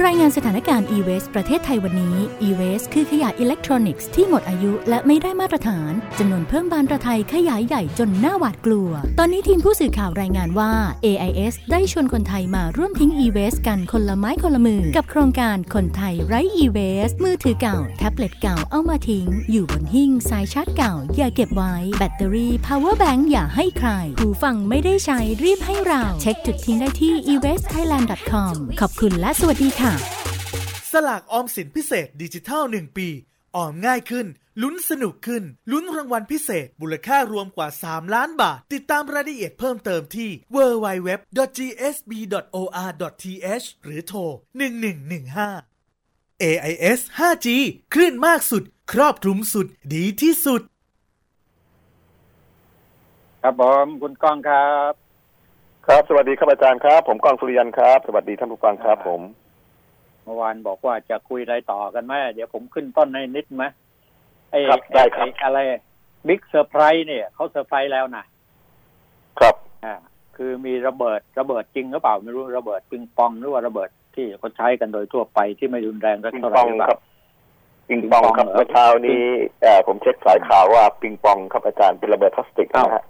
รายงานสถานการณ์ e-waste ประเทศไทยวันนี้ e-waste คือขยะอิเล็กทรอนิกส์ที่หมดอายุและไม่ได้มาตรฐานจำนวนเพิ่มบานระไทยขยายใหญ่จนหน้าหวาดกลัว ตอนนี้ทีมผู้สื่อข่าวรายงานว่า AIS ได้ชวนคนไทยมาร่วมทิ้ง e-waste กันคนละไม้คนละมือ กับโครงการคนไทยไร้ e-waste มือถือเก่า แท็บเล็ตเก่าเอามาทิ้ง อยู่บนหิ้งสายชาร์จเก่า อย่าเก็บไว้ แบตเตอรี่ power bank อย่าให้ใครหูฟังไม่ได้ใช้รีบให้เรา เช็คจุดทิ้งได้ที่ e-wastethailand.com ขอบคุณและสวัสดีค่ะสลากออมสินพิเศษดิจิทัล 1 ปี ออมง่ายขึ้น ลุ้นสนุกขึ้น ลุ้นรางวัลพิเศษมูลค่ารวมกว่า 3 ล้านบาท ติดตามรายละเอียดเพิ่มเติมที่ www.gsb.or.th หรือโทร 1115 AIS 5G คลื่นมากสุด ครอบคลุมสุดดีที่สุด ครับผมคุณก้องครับ ครับ สวัสดีครับอาจารย์ครับ ผมก้องสุริยันครับ สวัสดีท่านผู้ฟังครับผม เมื่อวานบอกว่าจะคุยอะไรต่อกันไหมเดี๋ยวผมขึ้นต้นในนิดไหมไอ้ครับได้ครับไอ้อะไร big surprise เนี่ยเขาเซอร์ไพรส์แล้วนะครับอ่าคือมีระเบิดระเบิดจริงหรือเปล่าไม่รู้ระเบิดปิงปองหรือว่าระเบิดที่เขาใช้กันโดยทั่วไปที่ไม่รุนแรงสักปิงเท่าไหปร่องหรือเปล่าครับปิงปองครับปิงปองเหรอเมื่อเช้านี้เอ่อผมเช็คสายข่าวว่าปิงปองครับอาจารย์เป็นระเบิดพลาสติกนะฮะ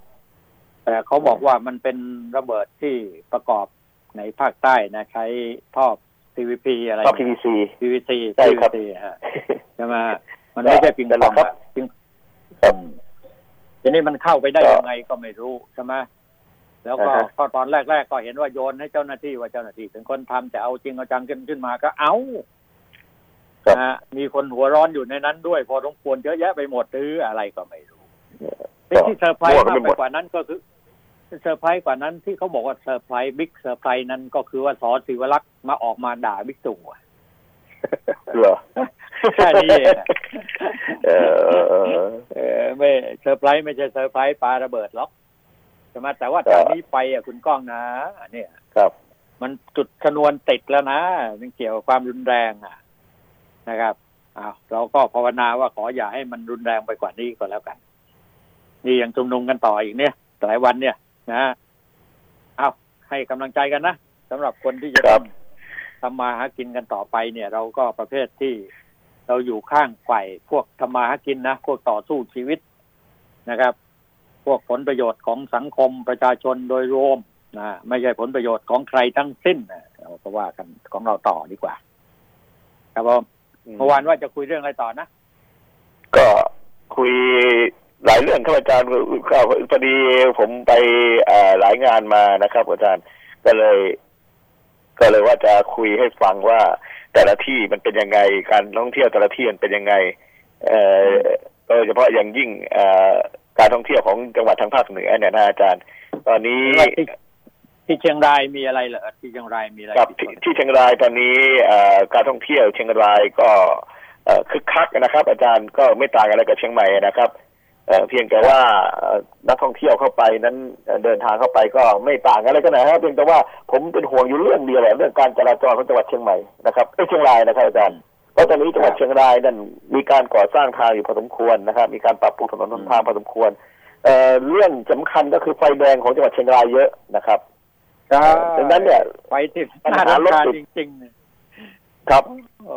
แต่เขาบอกว่ามันเป็นระเบิดที่ประกอบในภาคใต้นะใช้ท่อ PVP อะไรก็ PVC PVC ใช่ครับ PVC ฮะใช่ไหมมันไม่ใช่ปิงปองครับอะปิงครับทีนี้มันเข้าไปได้ก็ยังไงก็ไม่รู้ใช่ไหมแล้วก็อ่าฮะก็ตอนแรก ๆ ก็เห็นว่าโยนให้เจ้าหน้าที่ว่าเจ้าหน้าที่เป็นคนทำแต่เอาจริงเอาจังขึ้นขึ้นมาก็เอาครับนะฮะมีคนหัวร้อนอยู่ในนั้นด้วย พอสมควรเยอะแยะไปหมดหรืออะไรก็ไม่รู้เป็นที่เซอร์ไพรส์มั่วกัมานกไปไปหมดกว่านั้นก็คือ เซอร์ไพรส์กว่านั้นที่เขาบอกว่า surprise big surprise นั้นก็คือว่าสอศิวลักษณ์มาออกมาด่าบิ๊กตู่อะเหรอแค่นี้เองอะเออเออไม่เซอร์ไพรส์ไม่ใช่เซอร์ไพรส์ปาระเบิดหรอกใช่ไหมแต่ว่าจากนี้ไปอะคุณก้องนะเนี่ยครับ มันจุดชนวนติดแล้วนะมันเกี่ยวกับความรุนแรงอะนะครับอ้าวเราก็ภาวนาว่าขออย่าให้มันรุนแรงไปกว่านี้ก็แล้วกัน นี่ยังชุมนุมกันต่ออีกเนี่ยหลายวันเนี่ย นะเอาให้กำลังใจกันนะสำหรับคนที่จะครัทบำทำมาหากินกันต่อไปเนี่ย เราก็ประเภทที่เราอยู่ข้างฝ่ายพวกทำมาหากินนะพวกต่อสู้ชีวิตนะครับ พวกผลประโยชน์ของสังคมประชาชนโดยรวมนะไม่ใช่ผลประโยชน์ของใครทั้งสิ้นนะเราก็ว่ากันของเราต่อดีกว่า ครับผมเมื่อวานว่าจะคุยเรื่องอะไรต่อนะ ก็คุย หลายเรื่องครับอาจารย์ก็พอดีผมไปเอ่อหลายงานมานะครับ อาจารย์ก็เลย ก็เลยว่าจะคุยให้ฟังว่าแต่ละที่มันเป็นยังไง การท่องเที่ยวแต่ละที่มันเป็นยังไง เอ่อโดยเฉพาะอย่างยิ่งเอ่อการท่องเที่ยวของจังหวัดทางภาคเหนือเนี่ยนะอาจารย์ ตอนนี้ว่าที่ที่เชียงรายมีอะไรเหรอที่เชียงรายมีอะไรกับที่ที่เชียงรายตอนนี้เอ่อการท่องเที่ยวเชียงรายก็เอ่อคึกคักนะครับ อาจารย์ก็ไม่ต่างอะไรกับเชียงใหม่นะครับ เอ่อเพียงแต่ว่าเอ่อนักท่องเที่ยวเข้าไปนั้นเอ่อเดินทางเข้าไปก็ไม่ต่างอะไรกันนะครับเพียงแต่ว่าผมเป็นห่วงอยู่เรื่องเดียวแหละเรื่องการจราจรของจังหวัดเชียงใหม่นะครับเอ้ยเชียงรายนะครับอาจารย์เพราะตอนนี้จังหวัดเชียงรายนั้นมีการก่อสร้างทางอยู่พอสมควรนะครับ มีการปรับปรุงถนนหนทางพอสมควรเอ่อเรื่องสำคัญก็คือไฟแดงของจังหวัดเชียงรายเยอะนะครับใช่ดังนั้นเนี่ยไปที่ปัญน่าหารรำคาญรถติจดริงๆเนี่ย ครับ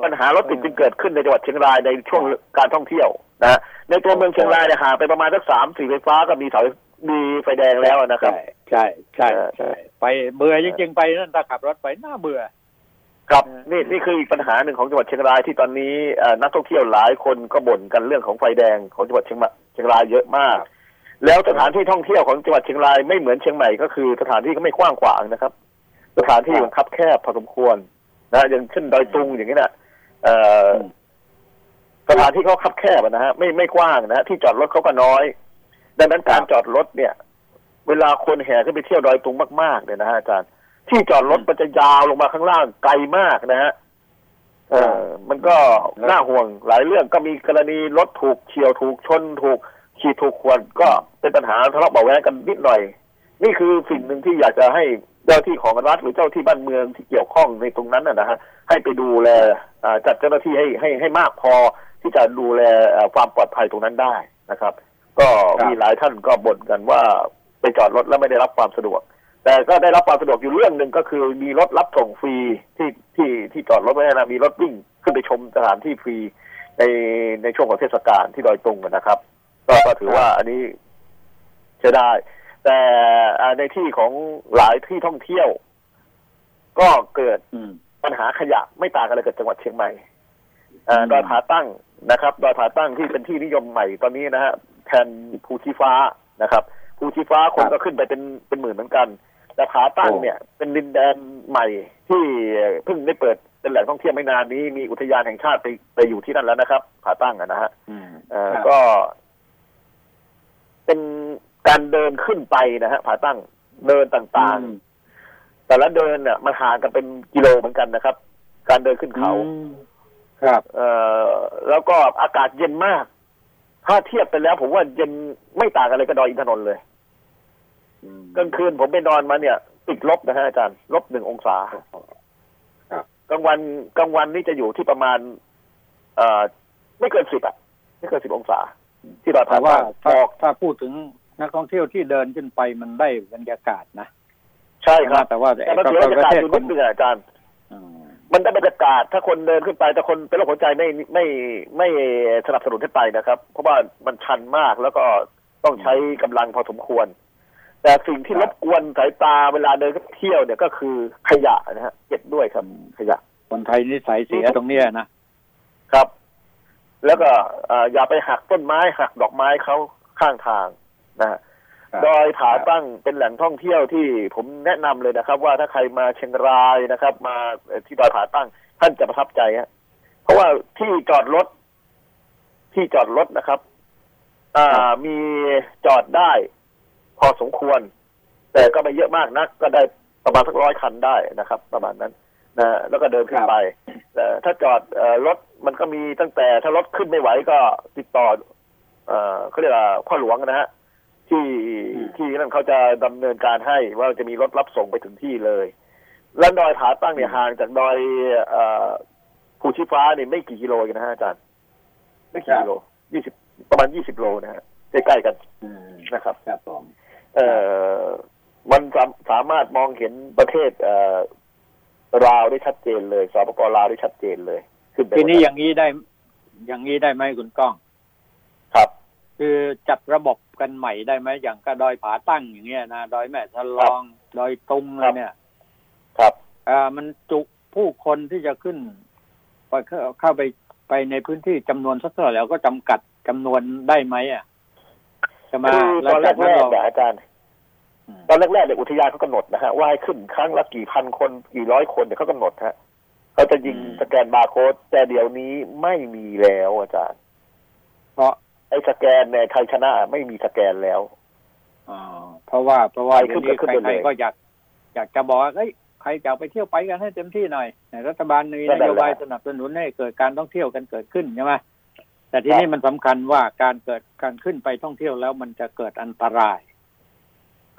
ปัญหารถติดจึงเกิดขึ้นในจังหวัดเชียงรายในช่วงการท่องเที่ยวนะฮะในตัวเมืองเชียงรายเนี่ยห่างไปประมาณสักสามสี่ไฟฟ้าก็มีเสามีไฟแดงแล้วนะครับ ใช่ใช่ใช่เออใช่ไปเบื่อจริงๆไปนั่นถ้าขับรถไปน่าเบื่อครับเออนี่นี่คืออีกปัญหาหนึ่งของจังหวัดเชียงรายที่ตอนนี้เอ่อนักท่องเที่ยวหลายคนก็บ่นกันเรื่องของไฟแดงของจังหวัดเชียงใหม่เชียงรายเยอะมาก แล้วสถานที่ท่องเที่ยวของจังหวัดเชียงรายไม่เหมือนเชียงใหม่ก็คือสถานที่ก็ไม่กว้างขวางนะครับ สถานที่มันคับแคบพอสมควร นะอย่างเช่นดอยตุงอย่างนี้นะเอ่ออสถานที่เขาคับแคบอะนะฮะไม่ไม่กว้างนะฮะที่จอดรถเขาก็น้อย ดังนั้นการจอดรถเนี่ย เวลาคนแห่ขึ้นไปเที่ยวดอยตุงมากๆเนี่ยนะฮะอาจารย์ที่จอดรถมันจะยาวลงมาข้างล่างไกลมากนะฮะเออ มันก็น่าห่วงหลายเรื่องก็มีกรณีรถถูกเฉียวถูกชนถูกขีดถูกขวนก็เป็นปัญหาทะเลาะเบาะแว้งกันนิดหน่อย นี่คือสิ่งหนึ่งที่อยากจะให้ เจ้าที่ของรัฐหรือเจ้าที่บ้านเมืองที่เกี่ยวข้องในตรงนั้นนะนะฮะให้ไปดูแลจัดเจ้าหน้าที่ให้ให้ให้มากพอที่จะดูแลความปลอดภัยตรงนั้นได้นะครับ ก็มีหลายท่านก็บ่นกันว่าไปจอดรถแล้วไม่ได้รับความสะดวก แต่ก็ได้รับความสะดวกอยู่เรื่องหนึ่งก็คือมีรถรับส่งฟรีที่ที่ที่จอดรถไว้นะมีรถวิ่งขึ้นไปชมสถานที่ฟรีในในช่วงของเทศกาลที่ดอยตุงนะครับ ก็ถือว่าอันนี้ใช้ได้ แต่อ่าในที่ของหลายที่ท่องเที่ยว ก็เกิดอืมปัญหาขยะไม่ต่างกันเลยกับจังหวัดเชียงใหม่เอ่ออืมดอยผาตั้งนะครับดอยผาตั้งที่เป็นที่นิยมใหม่ตอนนี้นะฮะแทนภูชีฟ้านะครับภูชีฟ้าคนก็ขึ้นไปเป็นเป็นหมื่นเหมือนกันแต่ผาตั้งเนี่ย เป็นดินแดนใหม่ที่เพิ่งได้เปิดเป็นแหล่งท่องเที่ยวไม่นานนี้มีอุทยานแห่งชาติไปไปอยู่ที่นั่นแล้วนะครับ ผาตั้งอะนะฮะอืมเอ่อครับก็ เป็น การเดินขึ้นไปนะฮะผาตั้งเดินต่างๆ แต่ละเดินเนี่ยมันห่างกันเป็นกิโลเหมือนกันนะครับ การเดินขึ้นเขาอืมครับ เอ่อแล้วก็อากาศเย็นมาก ถ้าเทียบไปแล้ว ผมว่าเย็นไม่ต่างกันเลยกับดอยอินทนนท์เลยอืมกลางคืนผมไปนอนมาเนี่ย ติดลบนะฮะอาจารย์ลบหนึ่งองศาครับกลางวันกลางวันนี่จะอยู่ที่ประมาณ เอ่อ ไม่เกินสิบอะไม่เกินสิบองศา ที่ดอยผาแต่ว่าตั้งหมถ้าอกถ้าพูดถึง นักท่องเที่ยวที่เดินขึ้นไปมันได้บรรยากาศนะใช่ครับแต่ว่าแต่มันเสียบรรยากาศอยู่นิดนึงอะอาจารย์อืมมันได้บรรยากาศถ้าคนเดินขึ้นไปแต่คนเป็นโรคหัวใจไม่ไม่ไม่สนับสนุนให้ไปนะครับ เพราะว่ามันชันมากแล้วก็ต้องใช้กำลังพอสมควร แต่สิ่งที่รบกวนสายตาเวลาเดินเที่ยวเนี่ยก็คือขยะนะฮะเก็บด้วยครับขยะ คนไทยนิสัยเสียตรงเนี้ยนะครับ แล้วก็เอ่ออย่าไปหักต้นไม้หักดอกไม้เขาข้างทาง นะฮะครับดอยผาตั้งเป็นแหล่งท่องเที่ยวที่ผมแนะนำเลยนะครับ ว่าถ้าใครมาเชียงรายนะครับ มาเอ่อที่ดอยผาตั้ง ท่านจะประทับใจฮะเพราะว่าที่จอดรถ ที่จอดรถนะครับ อ่ามีจอดได้ พอสมควร แต่ก็ไม่เยอะมากนัก ก็ได้ประมาณสักร้อยคันได้นะครับ ประมาณนั้นนะแล้วก็เดินขึ้นไปแต่ถ้าจอดเอ่อรถมันก็มีตั้งแต่ถ้ารถขึ้นไม่ไหวก็ติดต่อเอ่อเขาเรียกว่าพ่อหลวงนะฮะ ที่อืมที่นั่นเขาจะดำเนินการให้ว่าจะมีรถรับส่งไปถึงที่เลย แล้วดอยผาตั้งเนี่ยห่างจากดอยเอ่อภูชีฟ้าเนี่ยไม่กี่กิโลเองนะฮะอาจารย์ไม่กี่กิโลยี่สิบประมาณยี่สิบโลนะฮะใกล้ๆกันอืมนะครับครับผมเอ่อมันสามสามารถมองเห็นประเทศเอ่อลาวได้ชัดเจนเลยสปปลาวได้ชัดเจนเลยขึ้นไปทีนี้บอย่างนี้ได้ อย่างนี้ได้ไหมคุณก้อง ครับ คือจัดระบบ กันใหม่ได้ไหมอย่างก็ดอยผาตั้งอย่างเงี้ยนะดอยแม่ทะลอง ดอยตุงอะไรเนี่ย ครับอ่ามันจุผู้คนที่จะขึ้นไปเข้าเข้าไปไปในพื้นที่จำนวนสักเท่าไหร่แล้วก็จำกัดจำนวนได้ไหมอะจะมาคือแล้ตวอนแรจากกนั้นๆเราเนี่ยอาจารย์อืมตอนแรกๆเนี่ยอุทยานเขากำหนดนะฮะว่าให้ขึ้นครั้งละกี่พันคนกี่ร้อยคนเนี่ยเขากำหนดฮะเขาจะยิงสแกนบาร์โค้ดแต่เดี๋ยวนี้ไม่มีแล้วอาจารย์ เพราะ ไอ้สแกนเนี่ยใครชนะไม่มีสแกนแล้วอ่าเพราะว่าเพราะว่าไปเดี๋ขึ้ยวนนี้ก็ขึ้นไปใครเลยๆก็อยากอยากจะบอกว่าเฮ้ยใครจะไปเที่ยวไปกันให้เต็มที่หน่อยรัฐบาลมีนั่นนแหละโยบายสนับสนุนให้เกิดการท่องเที่ยวกันเกิดขึ้นใช่ไหมแต่ทีนี้มันสำคัญว่าการเกิดการขึ้นไปท่องเที่ยวแล้วมันจะเกิดอันตราย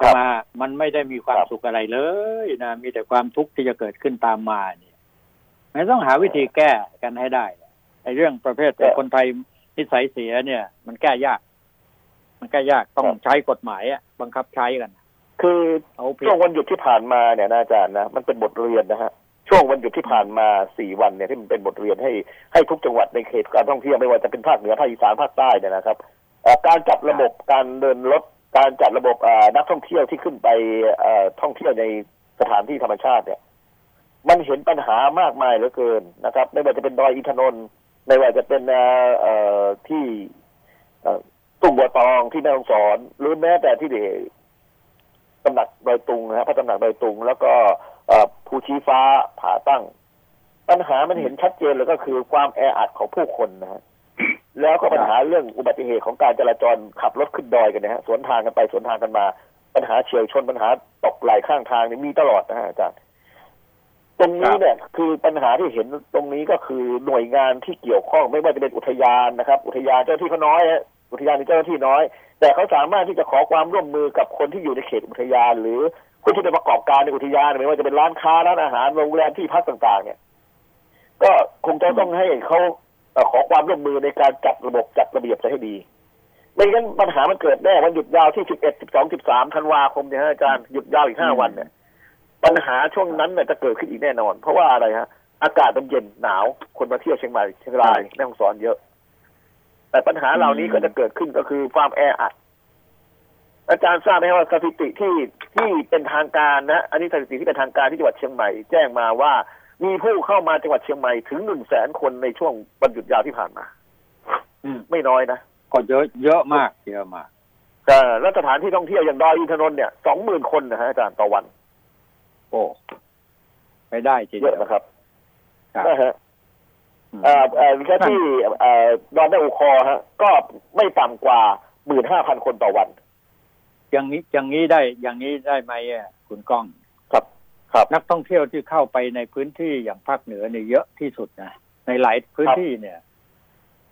ครับมามันไม่ได้มีความครับสุขอะไรเลยนะมีแต่ความทุกข์ที่จะเกิดขึ้นตามมาเนี่ยไม่ต้องหาวิธีแก้กันให้ได้ไอ้เรื่องประเภทคนไทย นิสัยเสียเนี่ย มันแก้ยาก มันแก้ยากต้องใช้กฎหมายอะบังคับใช้กัน คือเอาผิดช่วงวันหยุดที่ผ่านมาเนี่ยนะอาจารย์นะมันเป็นบทเรียนนะฮะช่วงวันหยุดที่ผ่านมาสี่วันเนี่ยที่มันเป็นบทเรียนให้ให้ทุกจังหวัดในเขตการท่องเที่ยวไม่ว่าจะเป็นภาคเหนือภาคอีสานภาคใต้เนี่ยนะครับเอ่อการจัดระบบการเดินรถการจัดระบบเอ่อนักท่องเที่ยวที่ขึ้นไปเอ่อท่องเที่ยวในสถานที่ธรรมชาติเนี่ย มันเห็นปัญหามากมายเหลือเกินนะครับ ไม่ว่าจะเป็นดอยอินทนนท์ ไม่ว่าจะเป็นเอ่อเอ่อที่เอ่อตุ่งบัวตองที่แม่ฮ่องสอนหรือแม้แต่ที่เดตำหนักดอยตุงนะฮะพระตำหนักดอยตุง แล้วก็เอ่อภูชีฟ้าผาตั้ง ปัญหามันเห็นชัดเจนเลยก็คือความแออัดของผู้คนนะฮะแล้วก็ปัญหาเรื่องอุบัติเหตุของการจราจรขับรถขึ้นดอยกันนะฮะสวนทางกันไปสวนทางกันมา ปัญหาเฉียวชนปัญหาตกไหลข้างทางนี่มีตลอดนะฮะอาจารย์ ตรงนี้เนี่ยคือปัญหาที่เห็นตรงนี้ก็คือหน่วยงานที่เกี่ยวข้องไม่ว่าจะเป็นอุทยานนะครับ อุทยานเจ้าหน้าที่เขาน้อยฮะอุทยานมีเจ้าหน้าที่น้อย แต่เขาสามารถที่จะขอความร่วมมือกับคนที่อยู่ในเขตอุทยาน หรือผู้ที่เป็นประกอบการในอุทยานไม่ว่าจะเป็นร้านค้าร้านอาหารโรงแรมที่พักต่าง ๆ เนี่ย ก็คงจะต้องให้เขาเอ่อขอความร่วมมือในการจัดระบบจัดระเบียบจะให้ดี ไม่งั้นปัญหามันเกิดแน่วันหยุดยาวที่สิบเอ็ดสิบสองสิบสามธันวาคมเนี่ยฮะอาจารย์หยุดยาวอีกห้าวันเนี่ย ปัญหาช่วงนั้นเนี่ยจะเกิดขึ้นอีกแน่นอน เพราะว่าอะไรฮะ อากาศมันเย็นหนาว คนมาเที่ยวเชียงใหม่เชียงรายแม่ฮ่องสอนเยอะ แต่ปัญหาเหล่านี้ก็จะเกิดขึ้นก็คือความแออัดอาจารย์ทราบไหมว่าสถิติที่ที่เป็นทางการนะ อันนี้สถิติที่เป็นทางการที่จังหวัดเชียงใหม่ แจ้งมาว่ามีผู้เข้ามาจังหวัดเชียงใหม่ถึงหนึ่งแสนคนในช่วงวันหยุดยาวที่ผ่านมา อืมไม่น้อยนะก็เยอะเยอะมากเยอะมากแต่แล้วสถานที่ท่องเที่ยวอย่างดอยอินทนนท์เนี่ยสองหมื่นคนนะฮะอาจารย์ต่อวัน โอ้ไปได้จริงเยอะนะครับครับนะฮะอืมเอ่อเอ่อแค่ที่เอ่อดอนแม่อุคอฮะ ก็ไม่ต่ำกว่าหมื่นห้าพันคนต่อวัน อย่างนี้อย่างนี้ได้ อย่างนี้ได้ไหมอะคุณก้องครับ ครับ นักท่องเที่ยวที่เข้าไปในพื้นที่อย่างภาคเหนือเนี่ยเยอะที่สุดนะในหลายพื้นที่เนี่ย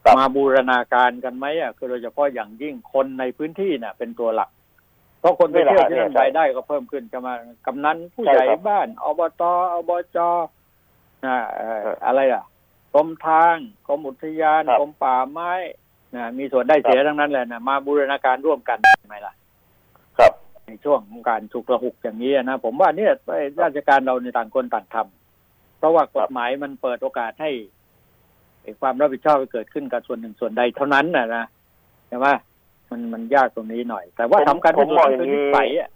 ครับมาบูรณาการกันไหมอะคือโดยเฉพาะอย่างยิ่งคนในพื้นที่น่ะ เป็นตัวหลัก เพราะคนไปเที่ยวที่นั่นรายได้ก็เพิ่มขึ้นจะมากำนันผู้ใหญ่บ้านอบตอบจนะเอ่ออะไรอะกรมทางกรมอุทยานกรมป่าไม้นะมีส่วนได้เสียทั้งนั้นแหละนะมาบูรณาการร่วมกันใช่ไหมล่ะ ครับ ในช่วงของการฉุกระหุกอย่างนี้นะผมว่าเนี่ยราชการเราในต่างคนต่างทำเพราะว่ากฎหมายมันเปิดโอกาสให้ไอ้ความรับผิดชอบเกิดขึ้นกับส่วนหนึ่งส่วนใดเท่านั้นนะนะใช่ไหม มันมันยากตรงนี้หน่อย แต่ว่าผมสำคัญที่สุดผมมองคืออย่างนี้นิสัยอะ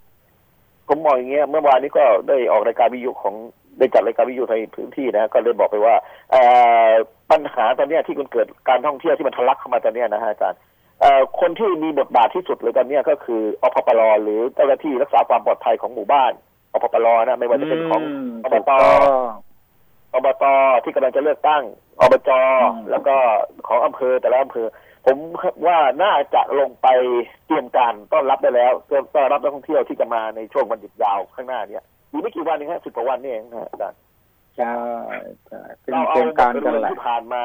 ผมมองอย่างเงี้ยเมื่อวานนี้ก็ได้ออกรายการวิทยุของได้จัดรายการวิทยุในพื้นที่นะก็เลยบอกไปว่าเอ่อปัญหาตอนเนี้ยที่มันเกิดการท่องเที่ยวที่มันทะลักเข้ามาตอนเนี้ยนะฮะอาจารย์เอ่อคนที่มีบทบาทที่สุดเลยตอนเนี้ยก็คืออพปรหรือเจ้าหน้าที่รักษาความปลอดภัยของหมู่บ้านอพปรนะไม่ว่าจะเป็นของมอบตอบตที่กำลังจะเลือกตั้งอบจอืมแล้วก็ของอำเภอแต่ละอำเภอ ผมว่าน่าจะลงไปเตรียมการต้อนรับได้แล้วเตรียมต้อนรับนักท่องเที่ยวที่จะมาในช่วงวันหยุดยาวข้างหน้าเนี้ยอยู่ไม่กี่วันเองฮะสิบกว่าวันนี่เองนะฮะอาจารย์ใช่ใช่เป็นเราเตเอารียมบการทกันเรียนแหละที่ผ่านมา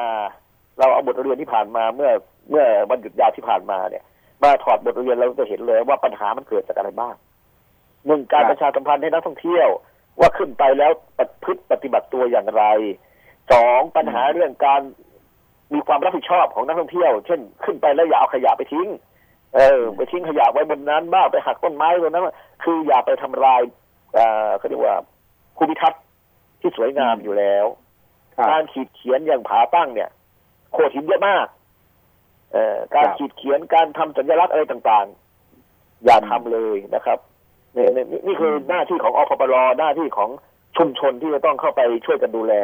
เราเอาบทเรียนที่ผ่านมาเมื่อเมื่อวันหยุดยาวที่ผ่านมาเนี่ยมาถอดบทเรียนเราจะเห็นเลยว่าปัญหามันเกิดจากอะไรบ้างหนึ่งการประชาสัมพันธ์ให้นักท่องเที่ยว ว่าขึ้นไปแล้วปฏิพฤติปฏิบัติตัวอย่างไรสองปัญหาเรื่องการ มีความรับผิดชอบของนักท่องเที่ยว เช่นขึ้นไปแล้วอย่าเอาขยะไปทิ้ง เออ ไปทิ้งขยะไว้บนนั้นบ้างไปหักต้นไม้บนนั้นคืออย่าไปทำลายเอ่อเขาเรียกว่าภูมิทัศน์ที่สวยงามอยู่แล้วครับการขีดเขียนอย่างผาตั้งเนี่ย โขดหินเยอะมากเอ่อการครับขีดเขียนการทำสัญลักษณ์อะไรต่างๆ อย่าทำเลยนะครับเนี่ยเนี่ยนี่นี่คือหน้าที่ของอพปรหน้าที่ของชุมชนที่จะต้องเข้าไปช่วยกันดูแล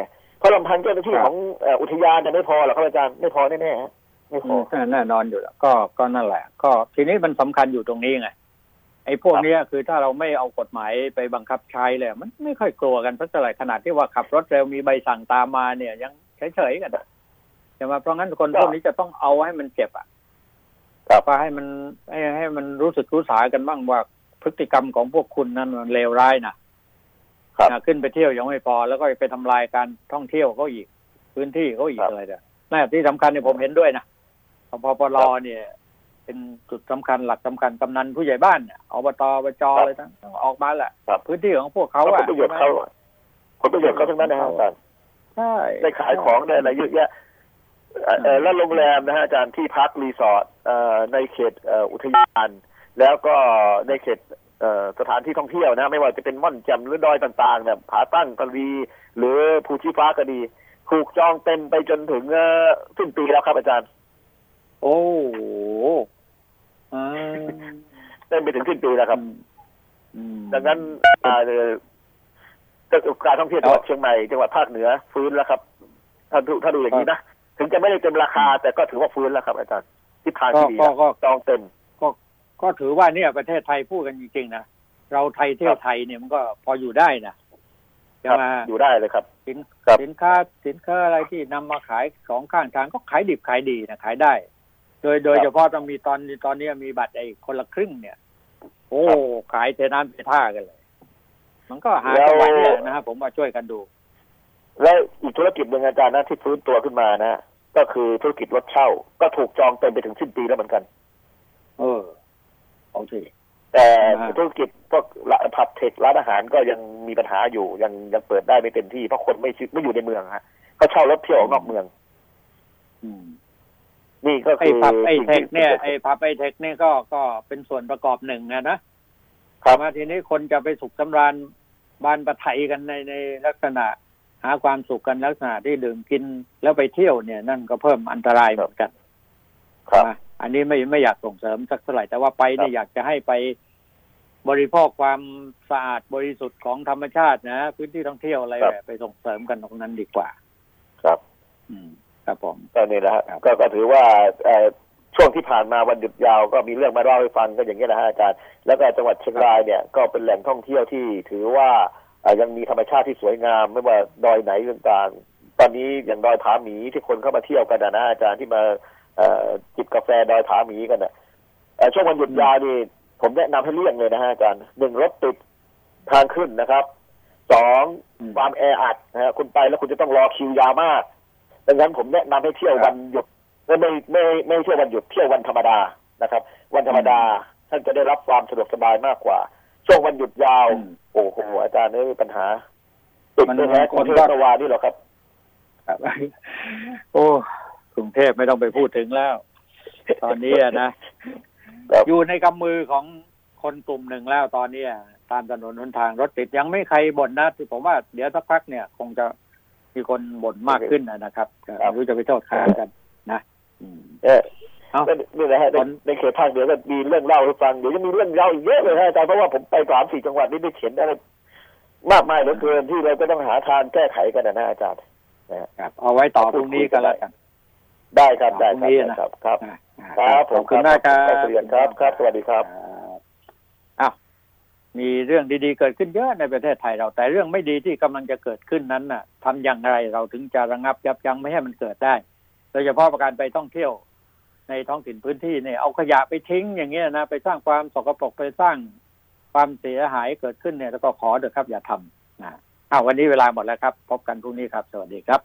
เพราะลำพังเจ้าหน้าที่ของเอ่ออุทยานจะไม่พอหรอกครับอาจารย์ไม่พอแน่ๆฮะไม่พออืมแน่นอนอยู่แล้วก็ก็นั่นแหละ ก็ทีนี้มันสำคัญอยู่ตรงนี้ไงไอ้พวกครับเนี้ยคือถ้าเราไม่เอากฎหมายไปบังคับใช้เลย มันไม่ค่อยกลัวกันสักเท่าไหร่ขนาดที่ว่าขับรถเร็วมีใบสั่งตามมาเนี่ยยังเฉยๆกันอะใช่ไหมเพราะงั้นคนพวกนี้จะต้องเอาให้มันเจ็บอะครับว่าให้มันให้ให้มันรู้สึกรู้สากันบ้างว่าพฤติกรรมของพวกคุณนั้นมันเลวร้ายนะครับนะ ขึ้นไปเที่ยวยังไม่พอ แล้วก็ไปทำลายการท่องเที่ยวเขาอีก พื้นที่เขาอีกครับอะไรเนี่ยน่าที่สำคัญเนี่ยผมเห็นด้วยนะพปรเนี่ย เป็นจุดสำคัญหลักสำคัญกำนันผู้ใหญ่บ้านเนี่ยอบตอบจอะไรทั้งต้องออกมาแหละครับพื้นที่ของพวกเขาผลอะประโยชน์เขาผลประโยชน์เขาทั้งนั้นนะฮะอาจารย์ใช่ได้ขายของได้อะไรเยอะแยะเอ่อเอ่อแล้วโรงแรมนะฮะอาจารย์ที่พักรีสอร์ทเอ่อในเขตเอ่ออุทยาน แล้วก็ในเขตเอ่อ สถานที่ท่องเที่ยวนะ ไม่ว่าจะเป็นม่อนแจ่มหรือดอยต่างๆเนี่ยผาตั้งกะดีหรือภูชีฟ้าก็ดี ถูกจองเต็มไปจนถึงเอ่อสิ้นปีแล้วครับอาจารย์ โอ้โหอ่าเต็มไปถึงสิ้นปีแล้วครับอืมดังนั้นอ่าเอ่อการท่องเที่ยวจังหวัดเชียงใหม่จังหวัดภาคเหนือฟื้นแล้วครับถ้าดูถ้าดูอย่างนี้นะถึงจะไม่ได้เต็มราคา แต่ก็ถือว่าฟื้นแล้วครับ อาจารย์ทิศทางก็ที่ดีก็แล้วก็จองเต็ม ก็ถือว่าเนี่ยประเทศไทยพูดกันจริงๆนะเราไทยเที่ยวไทยเนี่ยมันก็พออยู่ได้นะคจะรับมาอยู่ได้เลยครับ สินครับสินค้าสินค้าอะไรที่นำมาขายของข้างทางก็ขายดิบขายดีนะขายได้ โดยโดยเฉพาะต้องมีตอนตอนนี้มีบัตรไอ้คนละครึ่งเนี่ย โอ้ขายเทน้ำเทท่ากันเลย มันก็หาจังหวะเนี่ยนะฮะผมว่าช่วยกันดู แล้วอีกธุรกิจหนึ่งอาจารย์นะที่ฟื้นตัวขึ้นมานะก็คือธุรกิจรถเช่า ก็ถูกจองเต็มไปถึงสิ้นปีแล้วเหมือนกันเออ เอาสิแต่อ่าธุรกิจพวกร้านผับเทคร้านอาหารก็ยังมีปัญหาอยู่ยังยังเปิดได้ไม่เต็มที่เพราะคนไม่ชิไม่อยู่ในเมืองฮะก็เช่ารถเที่ยวออกนอกเมืองอืมนี่ก็ไอ้คือผับไอ้เทคเนี่ยสิ่งไอ้ที่ผับไอ้เทคเนี่ยก็ก็เป็นส่วนประกอบหนึ่งนะนะครับมาทีนี้คนจะไปสุขสำราญบานประไทยกันในในลักษณะ หาความสุขกันลักษณะที่ดื่มกินแล้วไปเที่ยวเนี่ย นั่นก็เพิ่มอันตรายเหมือนกันครับนะ อันนี้ไม่ไม่อยากส่งเสริมสักเท่าไหร่แต่ว่าไปเนี่ยอยากจะให้ไปบริโภคความสะอาดบริสุทธิ์ของธรรมชาตินะ พื้นที่ท่องเที่ยวอะไรครับแบบไปส่งเสริมกันตรงนั้นดีกว่า ครับ อืมครับผมก็นี่แหละฮะครับก็ก็ถือว่าเอ่อช่วงที่ผ่านมาวันหยุดยาวก็มีเรื่องมาเล่าให้ฟังก็อย่างนี้ยนะฮะอาจารย์แล้วก็จังหวัดเชียงรายเนี่ยก็เป็นแหล่งท่องเที่ยวที่ถือว่าเอ่อยังมีธรรมชาติที่สวยงาม ไม่ว่าดอยไหนต่างๆ ตอนนี้อย่างดอยผาหมีที่คนเข้ามาเที่ยวกันนะนะอาจารย์ที่มาเอ่อ จิบกาแฟดอยผาหมีกันนะเอ่อช่วงวันหยุดยาวนี่ผมแนะนำให้เลี่ยงเลยนะฮะอาจารย์หนึ่งรถติดทางขึ้นนะครับสองอืมความแออัดนะฮะคุณไปแล้วคุณจะต้องรอคิวยาวมากดังนั้นผมแนะนำให้เที่ยววันหยุดไม่ไม่ไม่ไม่เที่ยววันหยุดเที่ยววันธรรมดานะครับ วันธรรมดาท่านจะได้รับความสะดวกสบายมากกว่า ช่วงวันหยุดยาวอืมโอ้โหอาจารย์นี่ปัญหาติดมันไม่แพ้มันคนที่คนก็เมื่อวานนี่หรอกครับครับ โอ้ก รุงเทพไม่ต้องไปพูดถึงแล้ว ตอนนี้อะนะครับอยู่ในกำมือของคนกลุ่มหนึ่งแล้วตอนนี้อะตามถนนหนทางรถติดยังไม่ใครบ่นนะที่ผมว่าเดี๋ยวสักพักเนี่ย คงจะมีคนบ่นมากขึ้นนะนะครับก็ครับไม่รู้จะไปโทษใครกันนะอืมเออเอ้านี่แหละฮะในตอนในเขตภาคเหนือก็มีเรื่องเล่าให้ฟังเดี๋ยวจะมีเรื่องเล่าอีกเยอะเลยฮะอาจารย์เพราะว่าผมไปสามสี่จังหวัดนี่ได้เขียนอะไรมากมายเหลือเกินที่เราก็ต้องหาทางแก้ไขกันนะนะอาจารย์ครับเอาไว้ต่อพรุ่งนี้กันแล้วกัน ได้ครับได้พรุ่งนี้ครับนะครับครับอ่าอ่าครับผมขอบคุณมากครับครับเรียนครับครับ สวัสดีครับอ้าวมีเรื่องดีๆเกิดขึ้นเยอะในประเทศไทยเรา แต่เรื่องไม่ดีที่กำลังจะเกิดขึ้นนั้นน่ะทำอย่างไรเราถึงจะระงับยับยั้งไม่ให้มันเกิดได้โดยเฉพาะประการไปท่องเที่ยวในท้องถิ่นพื้นที่เนี่ยเอาขยะไปทิ้งอย่างเงี้ยนะไปสร้างความสกปรกไปสร้างความเสียหายเกิดขึ้นเนี่ยแล้วก็ขอเถอะครับอย่าทำนะอ้าววันนี้เวลาหมดแล้วครับ พบกันพรุ่งนี้ครับ สวัสดีครับ